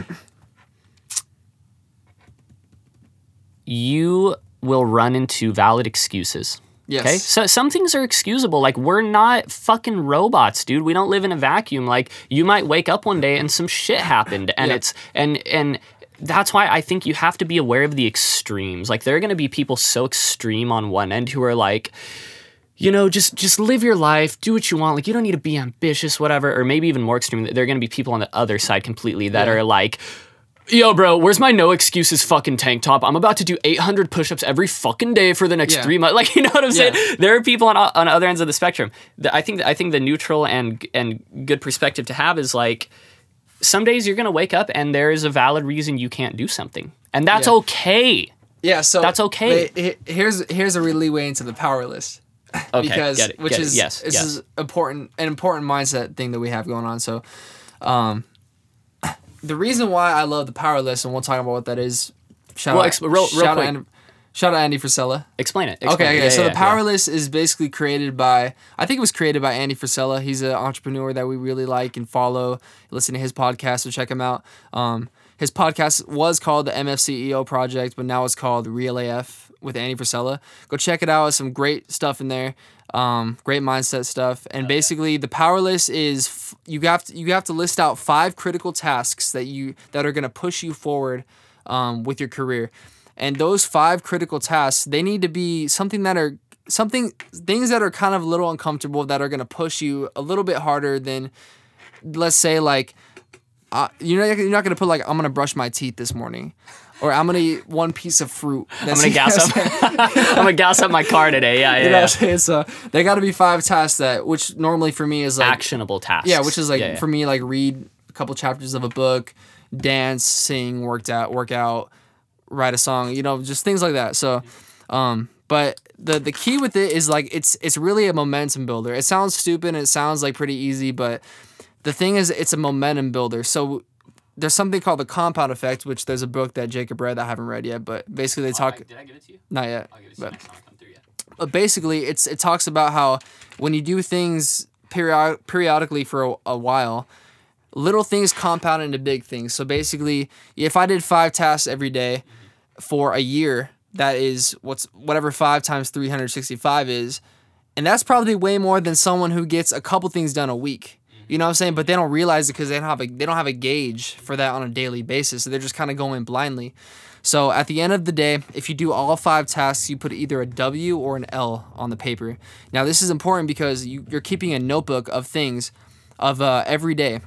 you will run into valid excuses. Yes. Okay. So some things are excusable. Like we're not fucking robots, dude. We don't live in a vacuum. Like you might wake up one day and some shit happened, and Yeah. it's and and that's why I think you have to be aware of the extremes. Like there are going to be people so extreme on one end who are like, you know, just just live your life, do what you want. Like you don't need to be ambitious, whatever. Or maybe even more extreme. There are going to be people on the other side completely that Yeah. are like. Yo, bro, where's my no excuses fucking tank top? I'm about to do 800 push-ups every fucking day for the next Yeah. three months. Like, you know what I'm saying? There are people on on other ends of the spectrum. The, I think I think the neutral and and good perspective to have is like some days you're gonna wake up and there is a valid reason you can't do something, and that's Yeah. okay. Yeah. So That's okay. they- here's here's a leeway into the power list. Okay, because get it, which get it. is yes, this yes. is important an important mindset thing that we have going on. So, um, the reason why I love the power list, and we'll talk about what that is. Shout Well, out, real- real shout quick. out, Andy, shout out Andy Frisella. Explain it. Explain Okay, it. okay. Yeah, so yeah, the power yeah. list is basically created by I think it was created by Andy Frisella. He's an entrepreneur that we really like and follow. Listen to his podcast, so check him out. Um, his podcast was called the MFCEO Project, but now it's called Real AF with Andy Frisella. Go check it out. It's some great stuff in there. Um, great mindset stuff. And basically, the power list is f- you have to, you have to list out five critical tasks that you that are gonna push you forward um, with your career. And those five critical tasks, they need to be something that are something things that are kind of a little uncomfortable that are gonna push you a little bit harder than let's say like uh, you're not you're not gonna put like I'm gonna brush my teeth this morning, or I'm gonna eat one piece of fruit. I'm gonna gas up. I'm gonna gas up my car today. Yeah, yeah. You know yeah. what I'm saying? So they got to be five tasks that, which normally for me is like Actionable tasks. yeah, which is like Yeah, yeah. for me like read a couple chapters of a book, dance, sing, worked out, work out, write a song, you know, just things like that. So, um, but the the key with it is like it's it's really a momentum builder. It sounds stupid and it sounds like pretty easy, but the thing is it's a momentum builder. So there's something called the compound effect, which there's a book that Jacob read that I haven't read yet, but basically they oh, talk Did I give it to you? not yet. I'll give it to But you next time I come through. Yeah. but basically it's it talks about how when you do things period periodically for a, a while little things compound into big things so basically if i did five tasks every day for a year that is what's whatever 5 times 365 is and that's probably way more than someone who gets a couple things done a week you know what i'm saying but they don't realize it because they don't have a they don't have a gauge for that on a daily basis so they're just kind of going blindly so at the end of the day, if you do all five tasks, you put either a W or an L on the paper. Now this is important because you, you're keeping a notebook of things of uh, every day.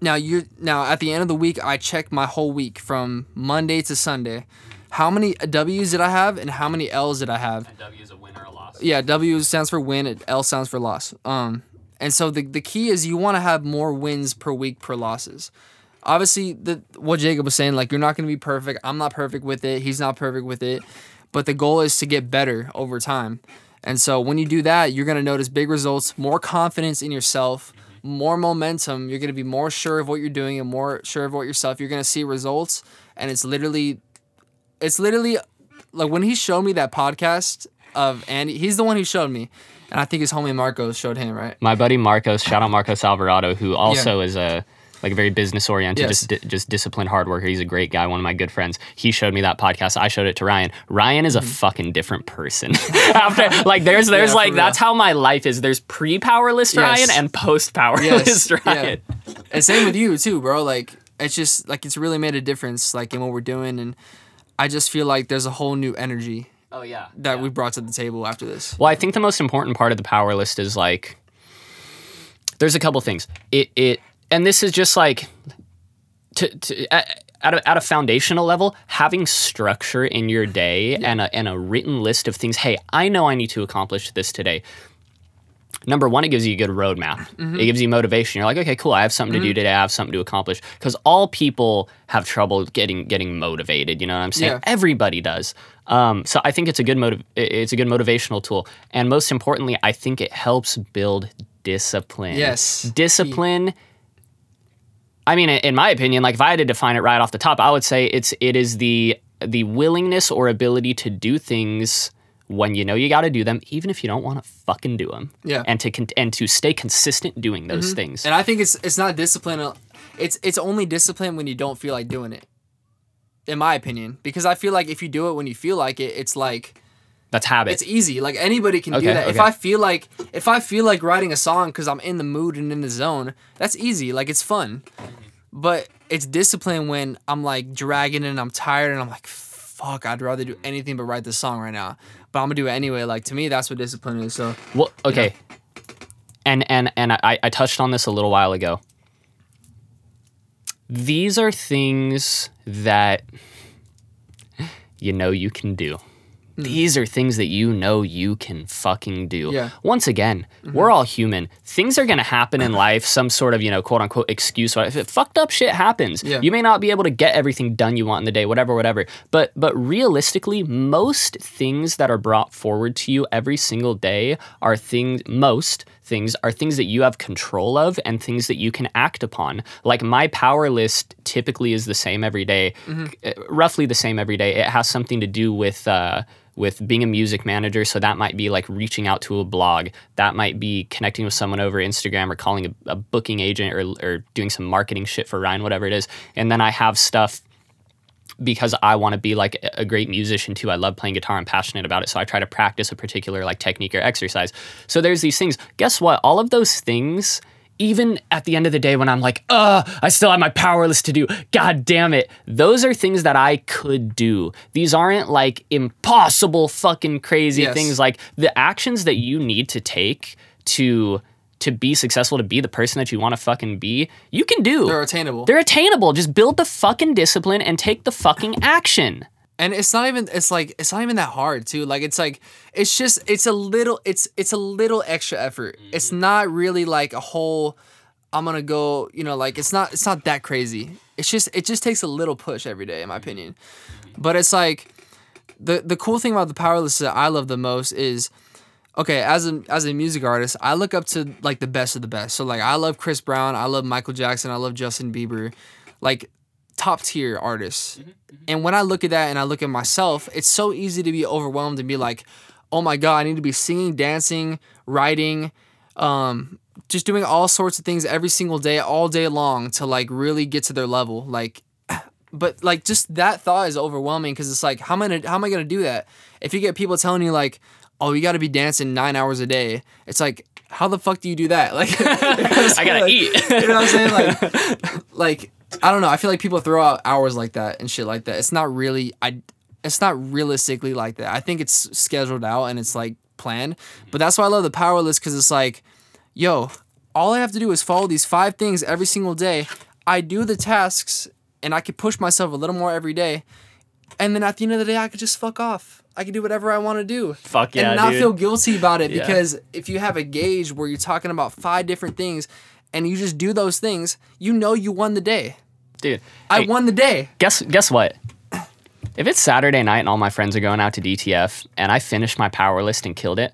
Now you now at the end of the week, I check my whole week from Monday to Sunday. How many W's did I have and how many L's did I have? And W is a win or a loss. Yeah, W stands for win, L stands for loss. Um, and so the the key is you want to have more wins per week per losses. Obviously, the what Jacob was saying, like you're not gonna be perfect. I'm not perfect with it. He's not perfect with it. But the goal is to get better over time. And so when you do that, you're gonna notice big results, more confidence in yourself, more momentum. You're gonna be more sure of what you're doing and more sure of what yourself. You're gonna see results, and it's literally, it's literally, like when he showed me that podcast of Andy. He's the one who showed me, and I think his homie Marcos showed him. Right? My buddy Marcos, shout out Marcos Alvarado, who also is a like a very business oriented, Yes. just just disciplined hard worker. He's a great guy, one of my good friends. He showed me that podcast. I showed it to Ryan. Ryan is a fucking different person. After like there's there's Mm-hmm. for like that's how my life is. There's pre power list Yes. Ryan and post power list Yes, list yeah. Ryan. And same with you too, bro. Like it's just like it's really made a difference, like in what we're doing, and I just feel like there's a whole new energy Oh yeah. that we brought to the table after this. Well, I think the most important part of the power list is like there's a couple things. It it and this is just like to, to at, at, a, at a foundational level, having structure in your day and a and a written list of things. Hey, I know I need to accomplish this today. Number one, it gives you a good roadmap. Mm-hmm. It gives you motivation. You're like, okay, cool. I have something to do today. I have something to accomplish. Because all people have trouble getting getting motivated. You know what I'm saying? Yeah. Everybody does. Um, so I think it's a good motiv- It's a good motivational tool, and most importantly, I think it helps build discipline. Yes. discipline. I mean, in my opinion, like if I had to define it right off the top, I would say it's it is the the willingness or ability to do things when you know you got to do them, even if you don't want to fucking do them. Yeah. And to con- and to stay consistent doing those things. And I think it's it's not discipline. uh, It's it's only discipline when you don't feel like doing it. In my opinion, because I feel like if you do it when you feel like it, it's like That's habit. it's easy. Like anybody can do Okay, that. If. I feel like if I feel like writing a song because I'm in the mood and in the zone, that's easy. Like it's fun. But it's discipline when I'm like dragging and I'm tired and I'm like, fuck, I'd rather do anything but write this song right now. But I'm gonna do it anyway. Like to me, that's what discipline is. So Well, okay. And and and I, I touched on this a little while ago. These are things that you know you can do. These are things that you know you can fucking do. Yeah. Once again, we're all human. Things are gonna happen in life. Some sort of you know quote unquote excuse. If it fucked up shit happens, Yeah. you may not be able to get everything done you want in the day. Whatever, whatever. But but realistically, most things that are brought forward to you every single day are things. Most things are things that you have control of and things that you can act upon. Like my power list typically is the same every day, uh, roughly the same every day. It has something to do with. Uh, with being a music manager, so that might be like reaching out to a blog, that might be connecting with someone over Instagram or calling a, a booking agent or, or doing some marketing shit for Ryan, whatever it is. And then I have stuff because I want to be like a- great musician too. I love playing guitar. I'm passionate about it. So I try to practice a particular like technique or exercise. So there's these things. Guess what? All of those things, even at the end of the day when I'm like, uh, I still have my power list to do. God damn it. Those are things that I could do. These aren't like impossible fucking crazy Yes. things. Like the actions that you need to take to to be successful, to be the person that you want to fucking be, you can do. They're attainable. They're attainable. Just build the fucking discipline and take the fucking action. And it's not even it's like it's not even that hard too. Like it's like it's just it's a little it's it's a little extra effort. It's mm-hmm. not really like a whole i'm gonna go you know like it's not it's not that crazy. It's just it just takes a little push every day in my mm-hmm. opinion. Mm-hmm. But it's like the the cool thing about the power list that i love the most is okay as a as a music artist i look up to like the best of the best. So like i love chris brown i love michael jackson i love justin bieber. Like top tier artists. And when i look at that and i look at myself it's so easy to be overwhelmed and be like oh my god i need to be singing dancing writing um just doing all sorts of things every single day all day long to like really get to their level. Like but like just that thought is overwhelming because it's like how am I gonna, how am I gonna do that? If you get people telling you like oh you got to be dancing nine hours a day it's like how the fuck do you do that? Like I gotta like, eat. you know what I'm saying? Like like I don't know I feel like people throw out hours like that and shit like that it's not really I it's not realistically like that I think it's scheduled out and it's like planned but that's why I love the power list because it's like yo, all I have to do is follow these five things every single day. I do the tasks and I could push myself a little more every day. And then at the end of the day, I could just fuck off. I can do whatever I want to do. Fuck yeah, And not dude. feel guilty about it Yeah. because if you have a gauge where you're talking about five different things and you just do those things, you know you won the day. Dude, I hey, won the day. guess guess what? If it's Saturday night and all my friends are going out to DTF and I finish my power list and killed it,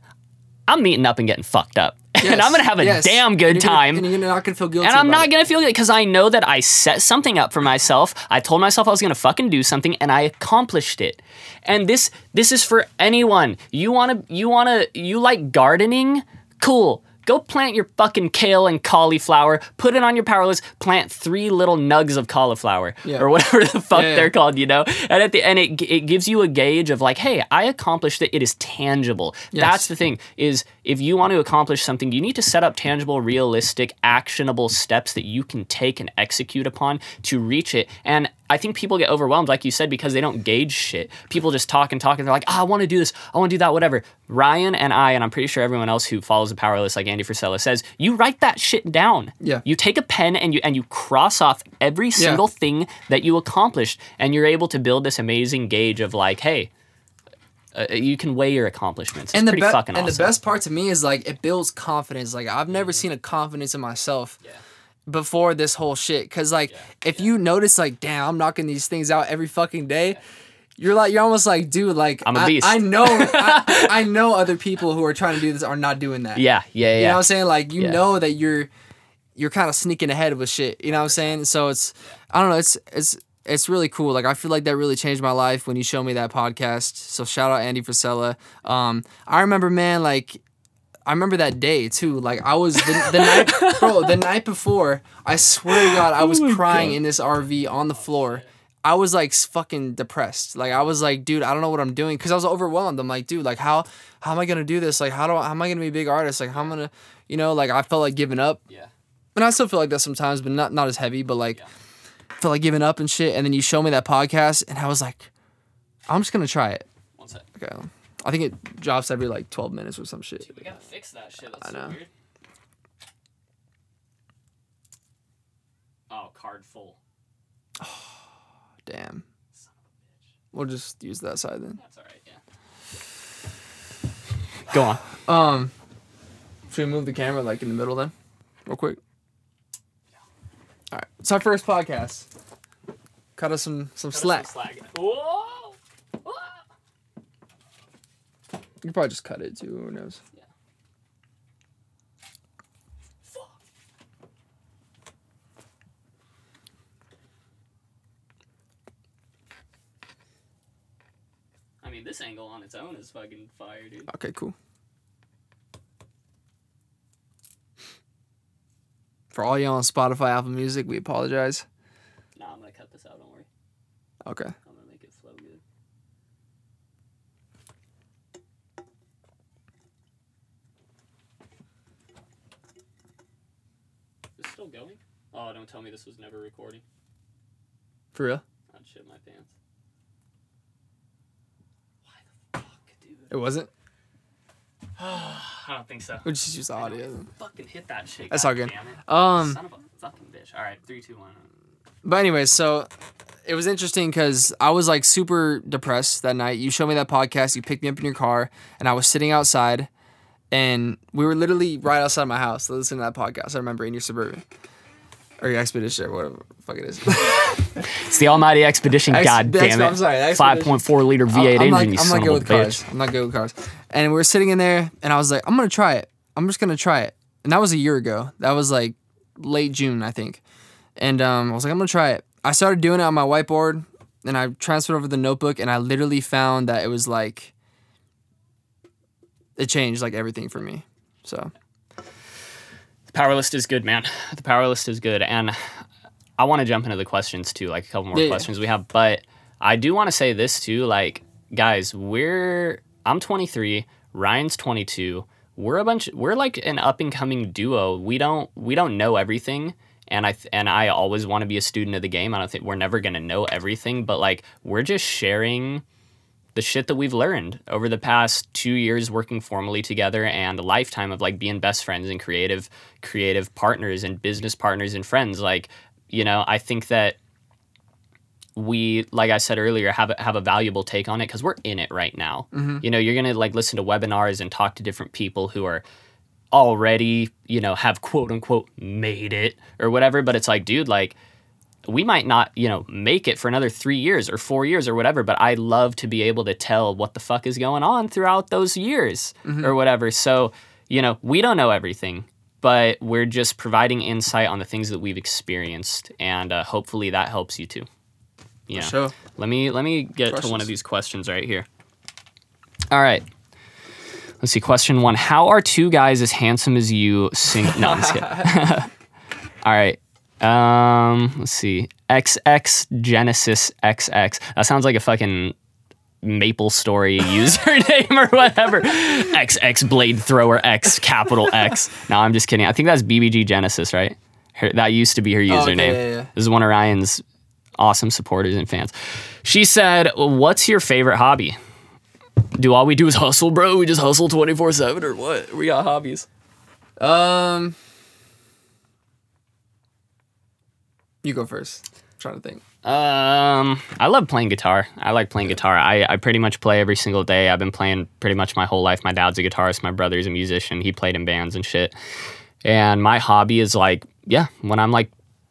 I'm meeting up and getting fucked up. and I'm gonna have a yes. damn good gonna- time. and you're not gonna feel guilty. And I'm not it. gonna feel guilty because I know that I set something up for myself. I told myself I was gonna fucking do something, and I accomplished it. And this this is for anyone. You wanna you wanna you like gardening? Cool. Go plant your fucking kale and cauliflower. Put it on your power list. Plant three little nugs of cauliflower Yeah. or whatever the fuck Yeah, yeah. they're called. You know. And at the end, it it gives you a gauge of like, hey, I accomplished it. It is tangible. That's the thing. Is if you want to accomplish something, you need to set up tangible, realistic, actionable steps that you can take and execute upon to reach it. And I think people get overwhelmed, like you said, because they don't gauge shit. People just talk and talk, and they're like, oh, I want to do this, I want to do that, whatever. Ryan and I, and I'm pretty sure everyone else who follows the power list, like Andy Frisella says, you write that shit down. Yeah. You take a pen and you and you cross off every single thing that you accomplished, and you're able to build this amazing gauge of like, hey. Uh, uh you can weigh your accomplishments. It's and the pretty be- and awesome. the best part to me is like it builds confidence. Like I've never mm-hmm. seen a confidence in myself before this whole shit. Cause like if you notice like damn, I'm knocking these things out every fucking day. You're like you're almost like dude like I'm a I- beast. I, know I, I know other people who are trying to do this are not doing that. yeah, yeah, yeah. You know what I'm saying? Like you Yeah. know that you're you're kind of sneaking ahead with shit. You know what I'm saying? So it's I don't know, it's it's it's really cool. Like I feel like that really changed my life when you showed me that podcast. So shout out Andy Frisella. Um I remember man like I remember that day too. Like I was the, the night bro, the night before, I swear to God, I oh was crying in this RV on the floor. I was like fucking depressed. Like I was like, dude, I don't know what I'm doing because I was overwhelmed. I'm like, dude, like how how am I gonna do this? Like how do I, how am I gonna be a big artist? Like how am I gonna, you know, like I felt like giving up. Yeah. And I still feel like that sometimes, but not not as heavy. But like, feel like giving up and shit. And then you show me that podcast, and I was like, I'm just gonna try it. One sec. Okay. I think it drops every like 12 minutes or some shit. We gotta fix that shit. That's I know. weird. Oh, card full. Oh, Damn. Son of a bitch. We'll just use that side then. That's all right. Yeah. Go on. Um, should we move the camera like in the middle then, real quick? Yeah. All right, it's our first podcast. Cut us some some slack. Whoa. Whoa. You can probably just cut it too. Who knows? Yeah. Fuck. I mean, this angle on its own is fucking fire, dude. Okay, cool. For all y'all on Spotify, Apple Music, we apologize. Nah, I'm gonna cut this out. Don't worry. Okay. I'm gonna going? Oh, don't tell me this was never recording. For real? I'd shit my pants. Why the fuck, dude? It wasn't. I don't think so. We just use the audio. Fucking hit that shit. That's God all good. Damn it. Um, Son of a fucking bitch. All right, three, two, one. But anyways, so it was interesting because I was like super depressed that night. You showed me that podcast. You picked me up in your car, and I was sitting outside, and we were literally right outside my house listening to that podcast. I remember in your suburban or your expedition or whatever the fuck it is. It's the Almighty Expedition. Ex- God damn it. I'm sorry, Five point four liter V8 engine. not, you I'm son not good with bitch. cars. I'm not good with cars. And we were sitting in there, and I was like, I'm gonna try it. I'm just gonna try it. And that was a year ago. That was like late June, I think. And um, I was like, I'm gonna try it. I started doing it on my whiteboard, and I transferred over the notebook, and I literally found that it was like it changed like everything for me. So The power list is good, man. The power list is good, and I want to jump into the questions too, like a couple more Yeah, yeah. questions we have. But I do want to say this too, like guys, we're I'm 23, Ryan's 22. We're a bunch. We're like an up and coming duo. We don't we don't know everything. And I th- and I always want to be a student of the game. I don't think we're never gonna know everything, but like we're just sharing the shit that we've learned over the past two years working formally together and a lifetime of like being best friends and creative creative partners and business partners and friends like you know i think that we like i said earlier have a, have a valuable take on it because we're in it right now. Mm-hmm. You know you're gonna like listen to webinars and talk to different people who are already you know have quote unquote made it or whatever but it's like dude like we might not, you know, make it for another three years or four years or whatever, but I love to be able to tell what the fuck is going on throughout those years or whatever. So, you know, we don't know everything, but we're just providing insight on the things that we've experienced, and uh, hopefully that helps you too. Yeah. sure. Let me let me get to one of these questions right here. All right. Let's see. Question one: How are two guys as handsome as you sing? No, I'm just kidding. All right. Um, let's see. XX Genesis XX. That sounds like a fucking MapleStory username or whatever. XX Blade Thrower X capital X. No, I'm just kidding. I think that's BBG Genesis, right? Her, that used to be her Oh, okay, username. yeah, yeah. This is one of Ryan's awesome supporters and fans. She said, "What's your favorite hobby?" Do all we do is hustle, bro? We just hustle 24 7 or what? We got hobbies. Um, you go first. I'm trying to think. Um, I love playing guitar. I like playing guitar. I, I pretty much play every single day. I've been playing pretty much my whole life. My dad's a guitarist. My brother's a musician. He played in bands and shit. And my hobby is like, yeah, when I'm like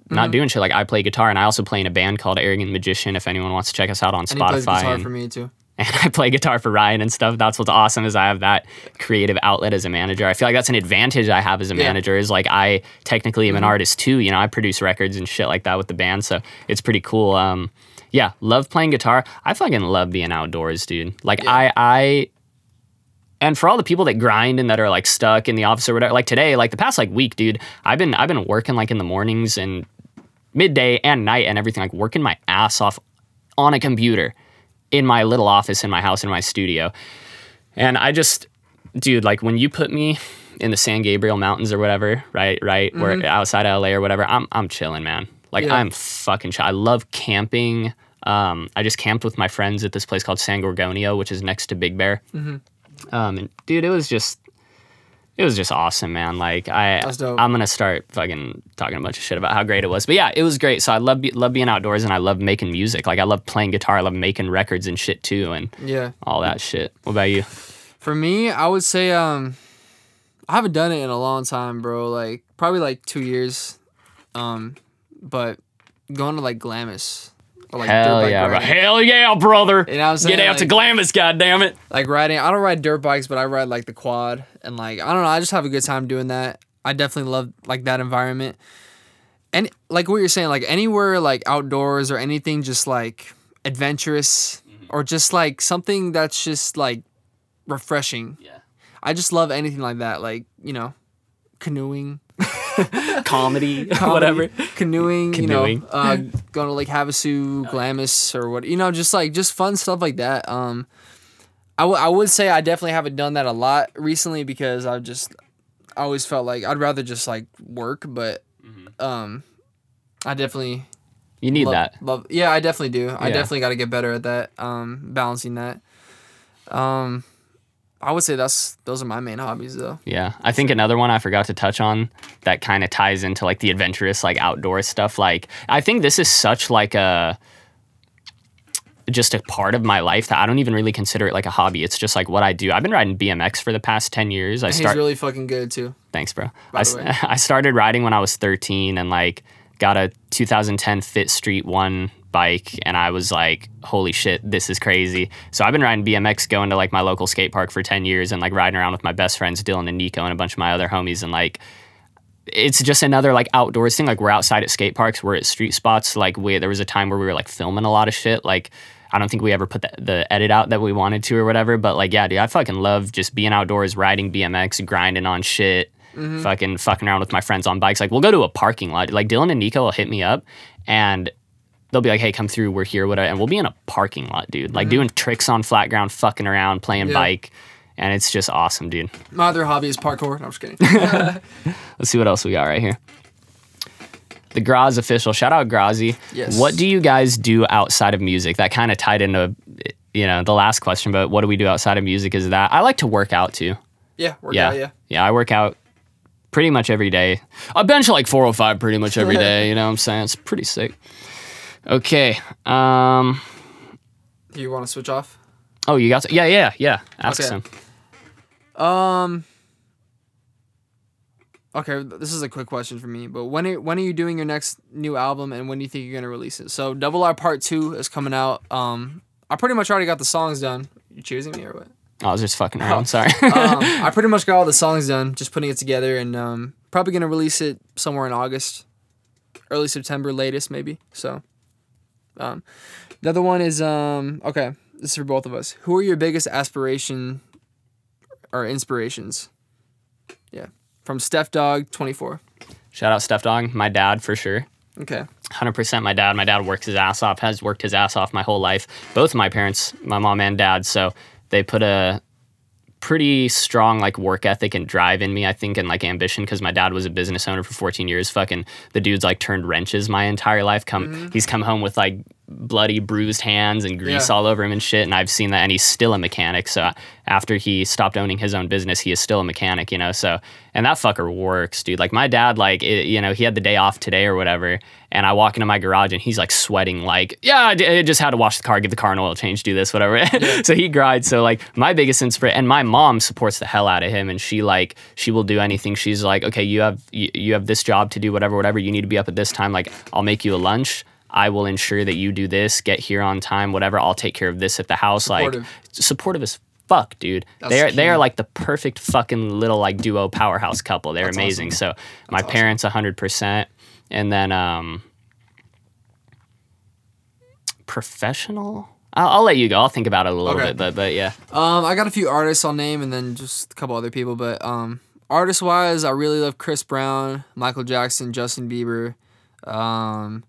not doing shit, like I play guitar and I also play in a band called Arrogant Magician. If anyone wants to check us out on And Spotify, guitar and, for me too. And I play guitar for Ryan and stuff. That's what's awesome is I have that creative outlet as a manager. I feel like that's an advantage I have as a Yeah. manager is like I technically am an artist too. You know, I produce records and shit like that with the band, so it's pretty cool. Um, yeah, love playing guitar. I fucking love being outdoors, dude. Like I I and for all the people that grind and that are like stuck in the office or whatever, like today, like the past like week, dude, I've been I've been working like in the mornings and midday and night and everything, like working my ass off on a computer in my little office in my house in my studio. And I just dude, like when you put me in the San Gabriel Mountains or whatever, right, right, where outside of LA or whatever, I'm I'm chilling, man. Like Yeah. I'm fucking chill. I love camping. Um, I just camped with my friends at this place called San Gorgonio, which is next to Big Bear. Um, and dude, it was just, it was just awesome, man. Like I. I'm gonna start fucking talking a bunch of shit about how great it was. But yeah, it was great. So I love love being outdoors and I love making music. Like I love playing guitar. I love making records and shit too, and Yeah. all that shit. What about you? For me, I would say um I haven't done it in a long time, bro. Like probably like two years. Um, but going to like Glamis like dirt Hell bike yeah, bro. riding. Hell yeah, brother. You know what I'm saying? Get out to Like- Glamis, goddammit. Like riding, I don't ride dirt bikes, but I ride like the quad, and like I don't know, I just have a good time doing that. I definitely love like that environment, and like what you're saying, like anywhere like outdoors or anything, just like adventurous mm-hmm. or just like something that's just like refreshing. Yeah. I just love anything like that, like you know, canoeing, Comedy, comedy, whatever. canoeing, you know, uh, going to like Havasu, Glamis, or what, you know, just like just fun stuff like that. Um, I, w- I would say I definitely haven't done that a lot recently because I've just I always felt like I'd rather just like work, but um, I definitely You need love, that. love. Yeah, I definitely do. I definitely got to get better at that. Um, balancing that. Um, I would say that's those are my main hobbies though. Yeah. I think another one I forgot to touch on that kind of ties into like the adventurous, like outdoor stuff. Like, I think this is such like a just a part of my life that I don't even really consider it like a hobby. It's just like what I do. I've been riding BMX for the past 10 years. I He's start really fucking good too. Thanks, bro. By I, the way. I started riding when I was 13 and like got a 2010 Fit Street 1 bike and I was like, holy shit, this is crazy. So I've been riding BMX going to like my local skate park for 10 years and like riding around with my best friends Dylan and Nico and a bunch of my other homies and like it's just another like outdoors thing. Like we're outside at skate parks, we're at street spots. Like we there was a time where we were like filming a lot of shit. Like I don't think we ever put the, the edit out that we wanted to or whatever. But like yeah, dude, I fucking love just being outdoors, riding BMX, grinding on shit, mm-hmm. fucking fucking around with my friends on bikes. Like we'll go to a parking lot. Like Dylan and Nico will hit me up and they'll be like, "Hey, come through. We're here." Whatever, and we'll be in a parking lot, dude. Like mm-hmm. doing tricks on flat ground, fucking around, playing Yeah. bike, and it's just awesome, dude. My other hobby is parkour. No, I'm just kidding. Let's see what else we got right here. The Graz official. Shout out Grazi. Yes. What do you guys do outside of music? That kind of tied into, you know, the last question, but what do we do outside of music is that I like to work out too. yeah, work Yeah. out, yeah. Yeah, I work out pretty much every day. I bench like 405 pretty much every day, you know what I'm saying? It's pretty sick. Okay. Um Do you want to switch off? oh, you got to, Yeah, yeah, yeah. Ask Okay. some. Um. Okay, this is a quick question for me, but when are, when are you doing your next new album, and when do you think you're gonna release it? So, Double R Part Two is coming out. Um, I pretty much already got the songs done. You choosing me or what? I was just fucking around. Sorry. um, I pretty much got all the songs done, just putting it together, and um, probably gonna release it somewhere in August, early September, latest maybe. So, um, the other one is um, okay. This is for both of us. Who are your biggest aspiration or inspirations? Yeah, from Steph Dog twenty four. Shout out Steph Dog, my dad for sure. Okay. Hundred percent. My dad. My dad works his ass off. Has worked his ass off my whole life. Both of my parents, my mom and dad. So they put a pretty strong like work ethic and drive in me. I think and like ambition because my dad was a business owner for 14 years. Fucking the dude's like turned wrenches my entire life. Come, mm-hmm. he's come home with like bloody, bruised hands and grease Yeah. all over him and shit. And I've seen that. And he's still a mechanic. So after he stopped owning his own business, he is still a mechanic. You know. So and that fucker works, dude. Like my dad, like it, you know, he had the day off today or whatever, and I walk into my garage and he's like sweating, like yeah, I d- I just had to wash the car, give the car an oil change, do this, whatever. so he grinds. So like my biggest inspiration, and my mom supports the hell out of him, and she like she will do anything. She's like, okay, you have you, you have this job to do, whatever, whatever. You need to be up at this time. Like I'll make you a lunch. I will ensure that you do this, get here on time, whatever. I'll take care of this at the house. Supportive. Like supportive as fuck, dude. That's They're they are like the perfect fucking little like duo powerhouse couple. They're That's amazing. awesome. So my awesome. parents, hundred percent, and then um, professional. I'll, I'll let you go. I'll think about it a little Okay. bit, but but yeah, Um, I got a few artists I'll name, and then just a couple other people. But um, artist wise, I really love Chris Brown, Michael Jackson, Justin Bieber, um,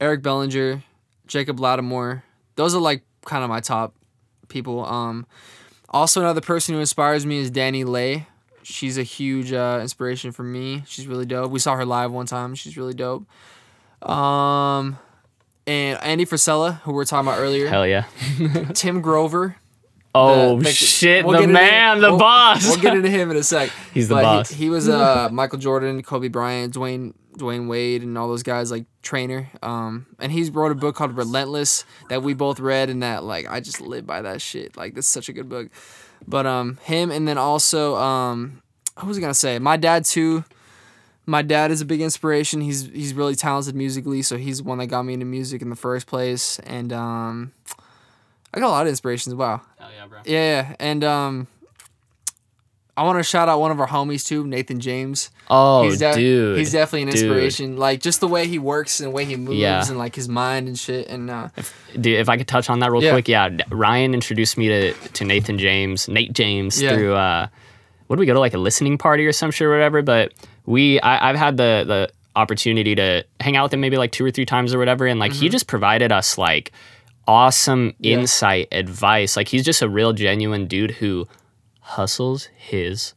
Eric Bellinger, Jacob Latimore. Those are like kind of my top people. Um, also another person who inspires me is DaniLeigh. She's a huge uh, inspiration for me. She's really dope. We saw her live one time. She's really dope. Um, and Andy Frisella, who we were talking about earlier. hell yeah. Tim Grover. Oh the- shit, we'll the man, the we'll- boss. We'll get into him in a sec. He's the But he- boss. He, was uh, Michael Jordan, Kobe Bryant, Dwyane Dwyane Wade, and all those guys like trainer. Um, and he's wrote a book called Relentless that we both read, and that like I just live by that shit. Like that's such a good book. But um, him, and then also um, what was I gonna say? My dad too. My dad is a big inspiration. He's he's really talented musically, so he's the one that got me into music in the first place. And um, I got a lot of inspirations. Wow. Hell yeah, bro. Yeah, yeah. and um, I want to shout out one of our homies too, Nathan James. Oh, he's de- dude. he's definitely an dude. inspiration. Like just the way he works and the way he moves Yeah. and like his mind and shit. And uh, Dude, if I could touch on that real Yeah. quick, yeah. Ryan introduced me to, to Nathan James, Nate James Yeah. through uh, what did we go to like a listening party or some shit or whatever? But we, I, I've had the the opportunity to hang out with him maybe like two or three times or whatever, and like he just provided us like awesome Mm-hmm. Insight, advice. Like he's just a real genuine dude who hustles his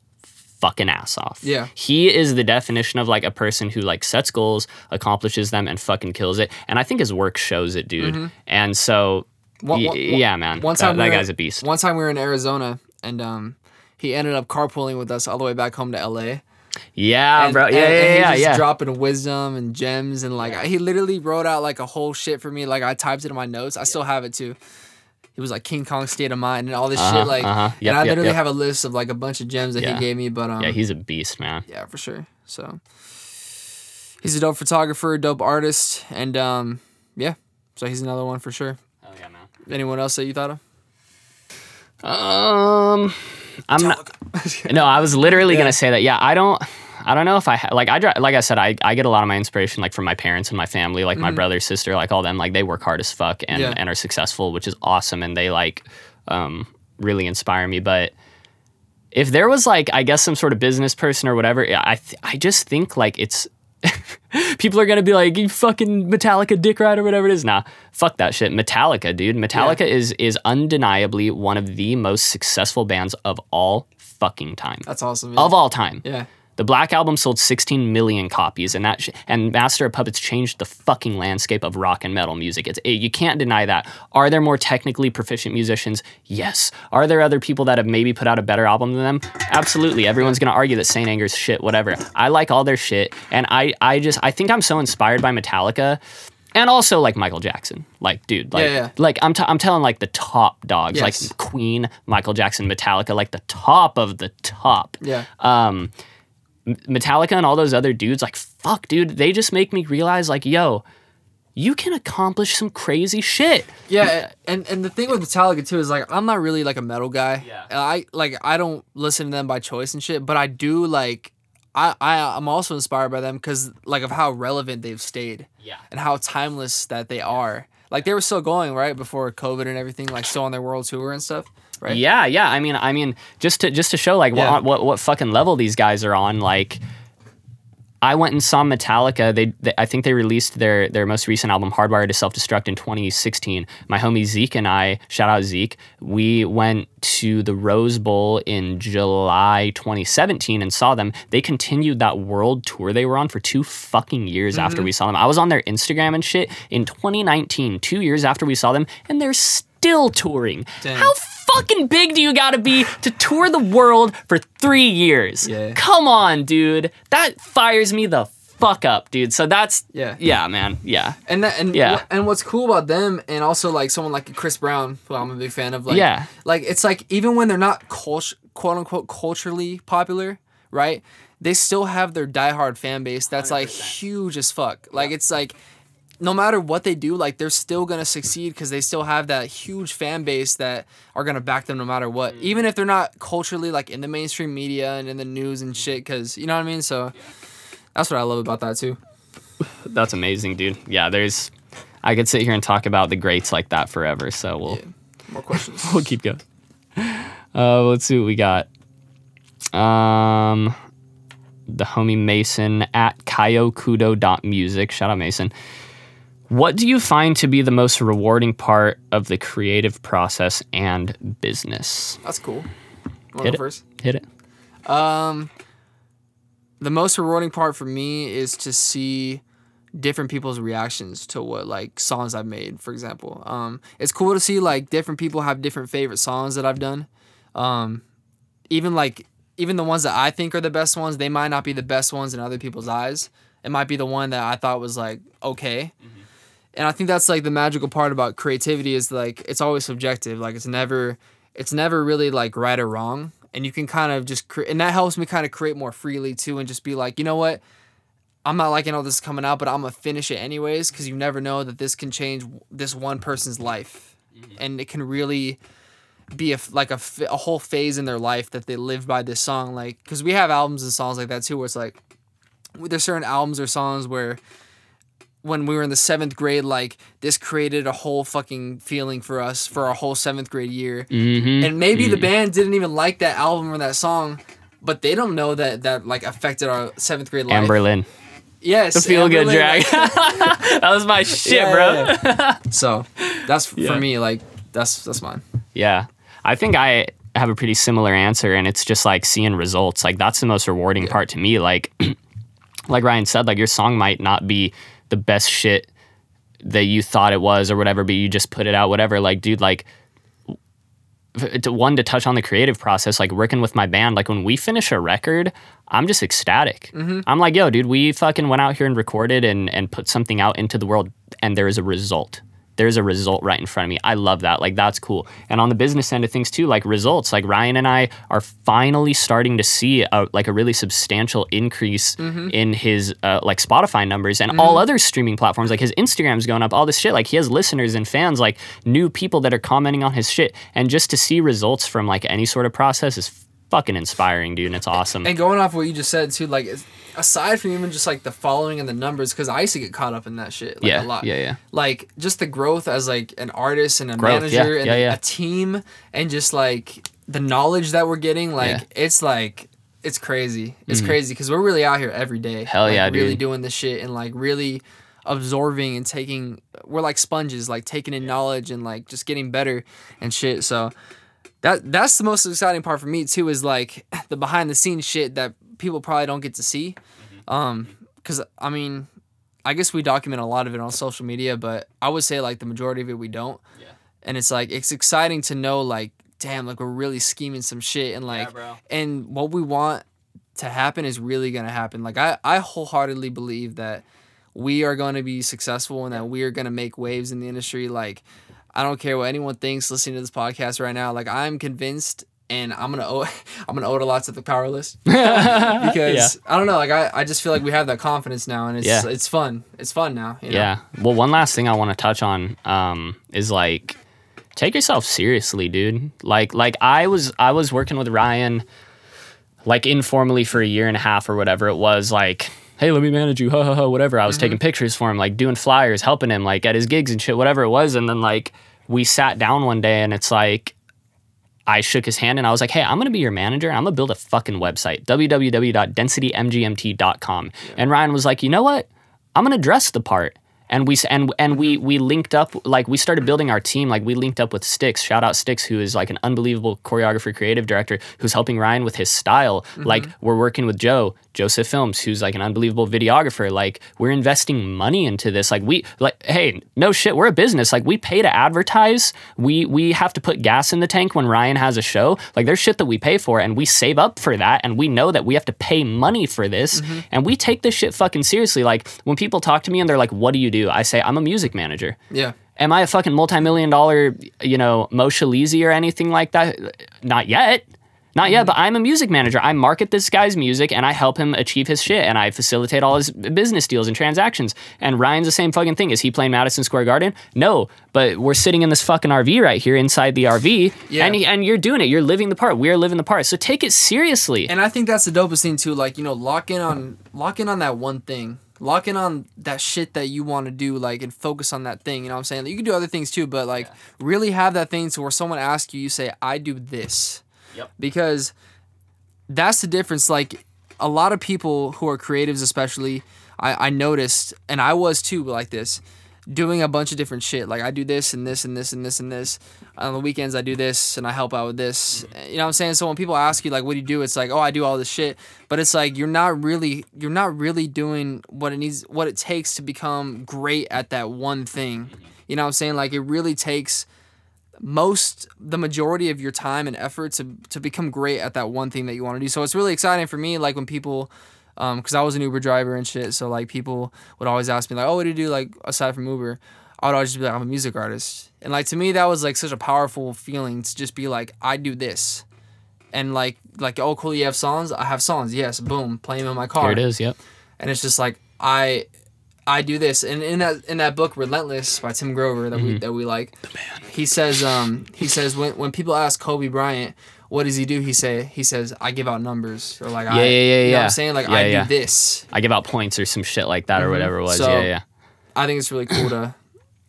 fucking ass off. Yeah. He is the definition of like a person who like sets goals, accomplishes them, and fucking kills it. And I think his work shows it, dude. And so, One- y- one- yeah, man. One that, time that we were- guy's a beast. One time we were in Arizona and um, he ended up carpooling with us all the way back home to LA. Yeah, and, bro. Yeah, and- and yeah, he yeah, just yeah. dropping wisdom and gems and like he literally wrote out like a whole shit for me. Like I typed it in my notes. I still have it too. It was like King Kong State of Mind and all this Uh-huh, shit. Like, uh-huh. Yep, and I yep, literally yep. have a list of like a bunch of gems that Yeah. he gave me. But um, yeah, he's a beast, man. yeah, for sure. So he's a dope photographer, dope artist, and um, yeah. So he's another one for sure. Oh yeah, man. Anyone else that you thought of? Um, I'm not. no, I was literally gonna say that. Yeah, I don't. I don't know if I ha- like I dri- like I said I, I get a lot of my inspiration like from my parents and my family like my brother sister like all them like they work hard as fuck and, Yeah. and are successful which is awesome and they like um really inspire me but if there was like I guess some sort of business person or whatever I th- I just think like it's people are gonna be like you fucking Metallica dick ride or whatever it is nah fuck that shit Metallica dude Metallica is is undeniably one of the most successful bands of all fucking time That's awesome. Yeah. of all time yeah. The Black Album sold 16 million copies, and that sh- and Master of Puppets changed the fucking landscape of rock and metal music. It's it, you can't deny that. Are there more technically proficient musicians? Yes. Are there other people that have maybe put out a better album than them? Absolutely. Everyone's gonna argue that Saint Anger's shit, whatever. I like all their shit, and I I just I think I'm so inspired by Metallica. And also like Michael Jackson, like dude, like Yeah, yeah. like I'm t- I'm telling like the top dogs, Yes. like Queen, Michael Jackson, Metallica, like the top of the top. Yeah. Um, Metallica and all those other dudes, like, fuck, dude, they just make me realize, like, yo, you can accomplish some crazy shit. Yeah, and and the thing with Metallica too is like I'm not really like a metal guy. Yeah. I like I don't listen to them by choice and shit, but I do like I I I'm also inspired by them because like of how relevant they've stayed Yeah. and how timeless that they are. Like they were still going right before COVID and everything, like still on their world tour and stuff. Right. Yeah, yeah. I mean, I mean, just to just to show like Yeah. what, what what fucking level these guys are on. Like, I went and saw Metallica. They, they I think they released their their most recent album, Hardwired to Self Destruct, in 2016. My homie Zeke and I, shout out Zeke, we went to the Rose Bowl in July 2017 and saw them. They continued that world tour they were on for two fucking years Mm-hmm. after we saw them. I was on their Instagram and shit in 2019, two years after we saw them, and they're still touring. Damn. How fucking big do you gotta be to tour the world for three years? Yeah. Come on, dude. That fires me the fuck up, dude. So that's Yeah. yeah, man, yeah, And that and Yeah. and what's cool about them and also like someone like Chris Brown, who I'm a big fan of, like Yeah. like it's like even when they're not cult- quote unquote culturally popular, right? They still have their diehard fan base that's like huge as fuck. Like it's like no matter what they do, like they're still gonna succeed because they still have that huge fan base that are gonna back them no matter what, Mm. even if they're not culturally like in the mainstream media and in the news and shit. Because you know what I mean. So that's what I love about that too. that's amazing, dude. Yeah, there's. I could sit here and talk about the greats like that forever. So we'll Yeah. More questions. we'll keep going. Uh, let's see what we got. Um, the homie Mason at kayokudo.music. Shout out Mason. What do you find to be the most rewarding part of the creative process and business? That's cool. Wanna Hit go it. first? Hit it. Um, the most rewarding part for me is to see different people's reactions to what like songs I've made. For example, um, it's cool to see like different people have different favorite songs that I've done. Um, even like even the ones that I think are the best ones, they might not be the best ones in other people's eyes. It might be the one that I thought was like okay. And I think that's like the magical part about creativity is like it's always subjective. Like it's never it's never really like right or wrong. And you can kind of just create and that helps me kind of create more freely too and just be like, you know what? I'm not liking all this coming out, but I'm gonna finish it anyways because you never know that this can change this one person's life, mm-hmm. and it can really be a, like a, a whole phase in their life that they live by this song. Like, because we have albums and songs like that too, where it's like there's certain albums or songs where when we were in the seventh grade, like this created a whole fucking feeling for us for our whole seventh grade year, Mm-hmm. and maybe the band didn't even like that album or that song. But they don't know that that like affected our seventh grade life. Anberlin. Yes, The feel good drag. that was my shit, Yeah, bro. yeah, yeah. so that's for me. Like that's that's mine. Yeah. I think I have a pretty similar answer, and it's just like seeing results. Like that's the most rewarding part to me. Like, like Ryan said, like your song might not be the best shit that you thought it was or whatever, but you just put it out, whatever. Like, dude, like to one to touch on the creative process, like working with my band, like when we finish a record, I'm just ecstatic. Mm-hmm. I'm like, yo, dude, we fucking went out here and recorded and and put something out into the world, and there is a result. There's a result right in front of me. I love that. Like that's cool. And on the business end of things too, like results. Like Ryan and I are finally starting to see a, like a really substantial increase in his uh, like Spotify numbers and all other streaming platforms. Like his Instagram's going up, all this shit. Like he has listeners and fans, like new people that are commenting on his shit. And just to see results from like any sort of process is fucking inspiring, dude. And it's awesome. And going off what you just said too, like aside from even just like the following and the numbers, because I used to get caught up in that shit like Yeah, a lot. yeah, yeah. Like just the growth as like an artist and a Growth, yeah, manager and yeah, a- yeah. a team, and just like the knowledge that we're getting, like Yeah. It's like it's crazy. It's mm-hmm. crazy because we're really out here every day. Hell like, yeah, really dude. doing this shit and like really absorbing and taking. We're like sponges, like taking in knowledge and like just getting better and shit. So that that's the most exciting part for me too is like the behind the scenes shit that people probably don't get to see um because i mean i guess we document a lot of it on social media but i would say like the majority of it we don't Yeah. and it's like it's exciting to know like damn like we're really scheming some shit and like bro. and what we want to happen is really gonna happen like i i wholeheartedly believe that we are going to be successful and that we are going to make waves in the industry like I don't care what anyone thinks listening to this podcast right now. Like I'm convinced and I'm gonna owe I'm gonna owe it a lot to the power list. because I don't know, like I, I just feel like we have that confidence now and it's Yeah. it's fun. It's fun now. You know? Yeah. Well, one last thing I want to touch on um, is like take yourself seriously, dude. Like like I was I was working with Ryan like informally for a year and a half or whatever it was like hey let me manage you ha ha ha whatever i was taking pictures for him like doing flyers helping him like at his gigs and shit whatever it was and then like we sat down one day and it's like I shook his hand and I was like, "Hey, I'm gonna be your manager. and I'm gonna build a fucking website, www.densitymgmt.com." And Ryan was like, "You know what? I'm gonna dress the part." And we and and we we linked up like we started building our team like we linked up with Sticks. Shout out Sticks, who is like an unbelievable choreographer, creative director, who's helping Ryan with his style. Mm-hmm. Like we're working with Joe Joseph Films, who's like an unbelievable videographer. Like we're investing money into this. Like we like hey, no shit, we're a business. Like we pay to advertise. We we have to put gas in the tank when Ryan has a show. Like there's shit that we pay for and we save up for that and we know that we have to pay money for this mm-hmm. and we take this shit fucking seriously. Like when people talk to me and they're like, "What do you do?" I say, "I'm a music manager." Yeah. Am I a fucking multi-million dollar, you know, Moshe or anything like that? Not yet. Not yet, mm-hmm. but I'm a music manager. I market this guy's music and I help him achieve his shit and I facilitate all his business deals and transactions. And Ryan's the same fucking thing. Is he playing Madison Square Garden? No, but we're sitting in this fucking RV right here inside the RV Yeah. and, he- and you're doing it. You're living the part. We're living the part. So take it seriously. And I think that's the dopest thing too. Like you know, lock in on lock in on that one thing. Lock in on that shit that you want to do, like, and focus on that thing. You know what I'm saying? You can do other things too, but like, really have that thing to where someone asks you, you say, "I do this," Yep. because that's the difference. Like, a lot of people who are creatives, especially, I, I noticed, and I was too, like this, doing a bunch of different shit. Like, I do this and this and this and this and this. On the weekends, I do this and I help out with this. Mm-hmm. Eh, you know what I'm saying? So when people ask you, like, what do you do? It's like, oh, I do all this shit. But it's like, you're not really, you're not really doing what it needs, what it takes to become great at that one thing. Mm-hmm. You know what I'm saying? Like, it really takes most the majority of your time and effort to to become great at that one thing that you want to do. So it's really exciting for me like when people um cuz I was an Uber driver and shit, so like people would always ask me like, "Oh, what do you do like aside from Uber?" I would always just be like, "I'm a music artist." And like to me that was like such a powerful feeling to just be like, "I do this." And like like, "Oh, cool, you have songs?" I have songs. Yes, boom, play them in my car Here it is. Yep. and it's just like I I do this and in that in that book Relentless by Tim Grover that Mm-hmm. we that we like he says um he says when when people ask Kobe Bryant what does he do he say he says I give out numbers or like I Yeah, yeah, yeah, you know what yeah. I'm saying like Yeah, I yeah. do this I give out points or some shit like that or whatever it was. Mm-hmm. So- yeah, yeah. I think it's really cool to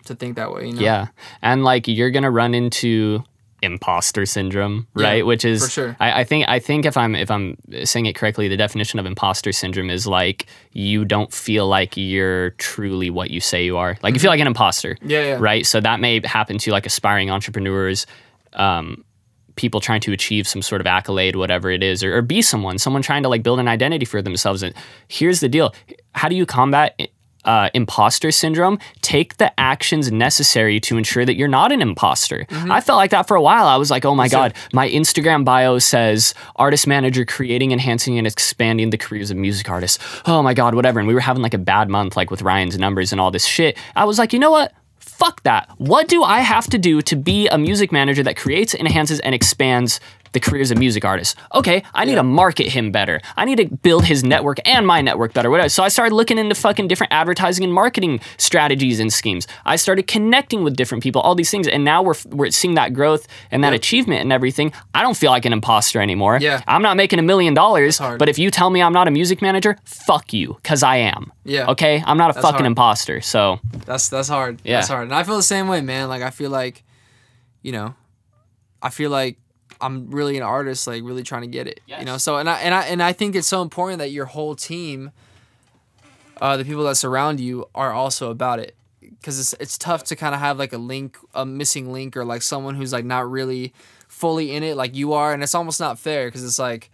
to think that way you know Yeah. And like you're gonna run into imposter syndrome, Yeah, right? Which is for sure. I, I think I think if I'm if I'm saying it correctly, the definition of imposter syndrome is like you don't feel like you're truly what you say you are. Like you feel like an imposter. Mm-hmm. Yeah, yeah. Right. So that may happen to like aspiring entrepreneurs. Um, people trying to achieve some sort of accolade, whatever it is, or, or be someone, someone trying to like build an identity for themselves. And here's the deal: how do you combat? Uh, imposter syndrome, take the actions necessary to ensure that you're not an imposter. I felt like that for a while. I was like, oh my God, my Instagram bio says artist manager creating, enhancing, and expanding the careers of music artists. Oh my God, whatever. And we were having like a bad month, like with Ryan's numbers and all this shit. I was like, you know what? Fuck that. What do I have to do to be a music manager that creates, enhances, and expands the careers of music artists? Okay, I need to market him better. I need to build his network and my network better. Whatever. So I started looking into fucking different advertising and marketing strategies and schemes. I started connecting with different people, all these things, and now we're we're seeing that growth and that achievement and everything. I don't feel like an imposter anymore. Yeah. I'm not making a million dollars, but if you tell me I'm not a music manager, fuck you, cause I am. Yeah. Okay, I'm not a fucking hard. imposter. So That's that's hard. Yeah. That's hard. And I feel the same way, man. Like I feel like, you know, I feel like I'm really an artist, like really trying to get it. You know, so and I and I and I think it's so important that your whole team, uh, the people that surround you, are also about it. Because it's it's tough to kind of have like a link, a missing link, or like someone who's like not really fully in it, like you are, and it's almost not fair. Because it's like,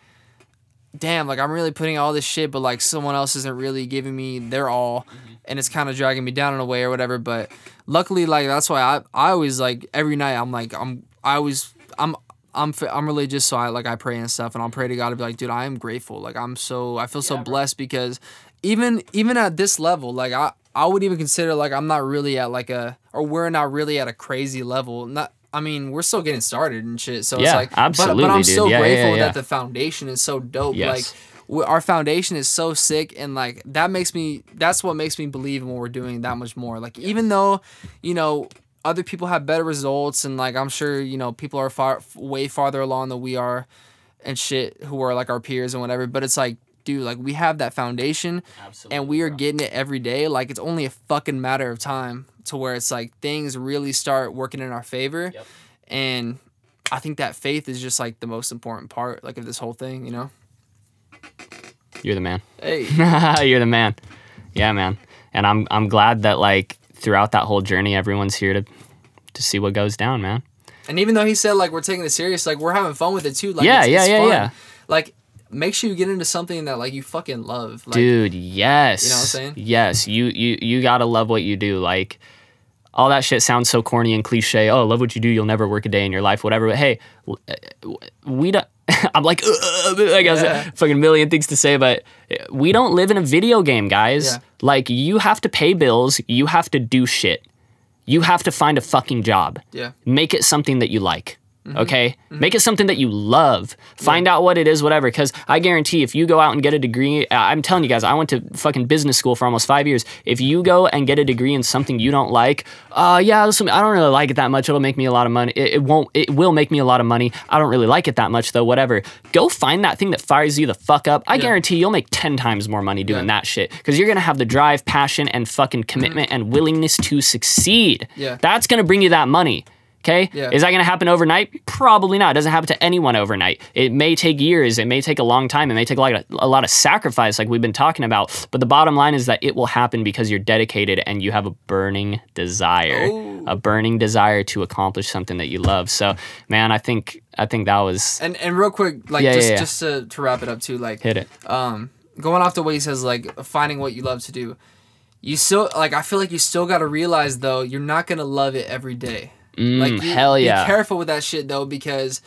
damn, like I'm really putting all this shit, but like someone else isn't really giving me their all, and it's kind of dragging me down in a way or whatever. But luckily, like that's why I I always like every night I'm like I'm I always I'm. I'm, f- I'm religious, so I like I pray and stuff, and I'll pray to God to be like, dude, I am grateful. Like I'm so I feel so blessed because even even at this level, like I I would even consider like I'm not really at like a or we're not really at a crazy level. Not I mean we're still getting started and shit. So Yeah, it's like but- but, I'm dude. so Yeah, yeah, grateful yeah. that the foundation is so dope. Yes. Like our foundation is so sick and like that makes me that's what makes me believe in what we're doing that much more like even though you know other people have better results and like i'm sure you know people are far way farther along than we are and shit who are like our peers and whatever but it's like dude like we have that foundation and we are getting it every day like it's only a fucking matter of time to where it's like things really start working in our favor Yep. and i think that faith is just like the most important part like of this whole thing you know you're the man. hey You're the man. Yeah, man. And I'm I'm glad that like throughout that whole journey, everyone's here to to see what goes down, man. And even though he said like we're taking it serious, like we're having fun with it too. Like Yeah, it's, yeah, it's yeah, fun. yeah. Like make sure you get into something that like you fucking love. Like, Dude, yes. You know what I'm saying? Yes, you you you gotta love what you do. Like all that shit sounds so corny and cliche. Oh, love what you do. You'll never work a day in your life, whatever. But hey, uh, we don't. I'm like, I got Yeah. a fucking million things to say, but we don't live in a video game, guys. Yeah. Like, you have to pay bills. You have to do shit. You have to find a fucking job. Yeah. Make it something that you like. Mm-hmm. Okay? Make it something that you love. Find out what it is, whatever. Because I guarantee if you go out and get a degree, I- I'm telling you guys, I went to fucking business school for almost five years. If you go and get a degree in something you don't like, uh, yeah, listen, I don't really like it that much. It'll make me a lot of money. It, it won't, it will make me a lot of money. I don't really like it that much though, whatever. Go find that thing that fires you the fuck up. I guarantee you'll make 10 times more money doing Yeah. that shit. Because you're going to have the drive, passion, and fucking commitment and willingness to succeed. Yeah. That's going to bring you that money. Okay. Yeah. Is that going to happen overnight? Probably not. It doesn't happen to anyone overnight. It may take years. It may take a long time. It may take a lot of, a lot of sacrifice, like we've been talking about. But the bottom line is that it will happen because you're dedicated and you have a burning desire, Oh. a burning desire to accomplish something that you love. So, man, I think I think that was And and real quick, like Yeah, just yeah, yeah. just to, to wrap it up too, like hit it. um going off the way he says like finding what you love to do. You still like I feel like you still gotta realize though you're not gonna love it every day. Mm, Like you, hell yeah. Be careful with that shit though, because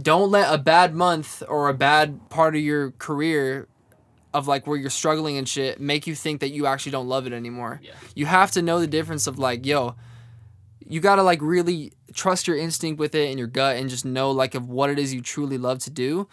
don't let a bad month or a bad part of your career of like where you're struggling and shit make you think that you actually don't love it anymore. Yeah. You have to know the difference of like, yo, you gotta like really trust your instinct with it and your gut and just know like of what it is you truly love to do.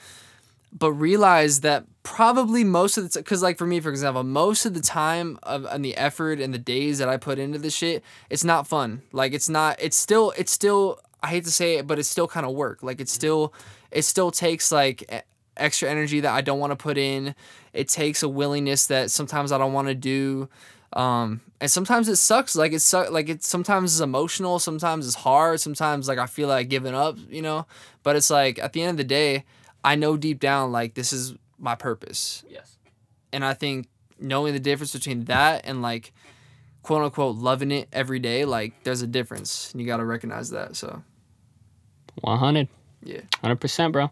But realize that probably most of the because like for me, for example, most of the time of and the effort and the days that I put into this shit, it's not fun. Like it's not. It's still. It's still. I hate to say it, but it's still kind of work. Like it's still. It still takes like extra energy that I don't want to put in. It takes a willingness that sometimes I don't want to do. Um, and sometimes it sucks. Like it suck. Like it sometimes is emotional. Sometimes it's hard. Sometimes like I feel like giving up. You know. But it's like at the end of the day, I know deep down like this is my purpose. Yes. And I think knowing the difference between that and like quote unquote loving it every day, like there's a difference. And you gotta recognize that. So 100. Yeah. Hundred percent, bro.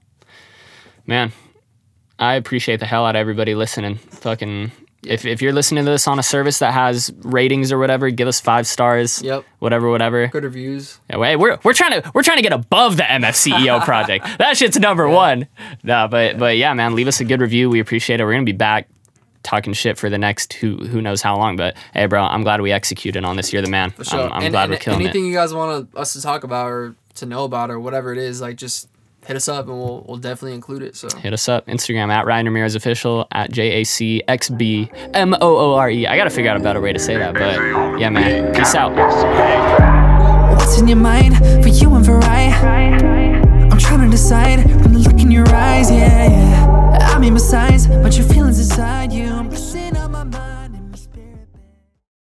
Man, I appreciate the hell out of everybody listening. Fucking, if if you're listening to this on a service that has ratings or whatever, give us five stars. Yep. Whatever, whatever. Good reviews. Yeah, hey, we're we're trying to we're trying to get above the MFCEO project. that shit's number one. No, but but yeah, man, leave us a good review. We appreciate it. We're gonna be back talking shit for the next who who knows how long. But hey, bro, I'm glad we executed on this. You're the man. For sure. I'm, I'm and, glad and we're killing anything it. you guys want us to talk about or to know about or whatever it is, like just hit us up and we'll we'll definitely include it. So hit us up Instagram at Ryan Ramirez official at J A C X B M O O R E. I gotta figure out a better way to say that, but yeah, man. Peace out. What's in your mind for you and for I? I'm trying to decide from the look in your eyes, yeah, yeah. I mean, besides, but your feelings inside, you.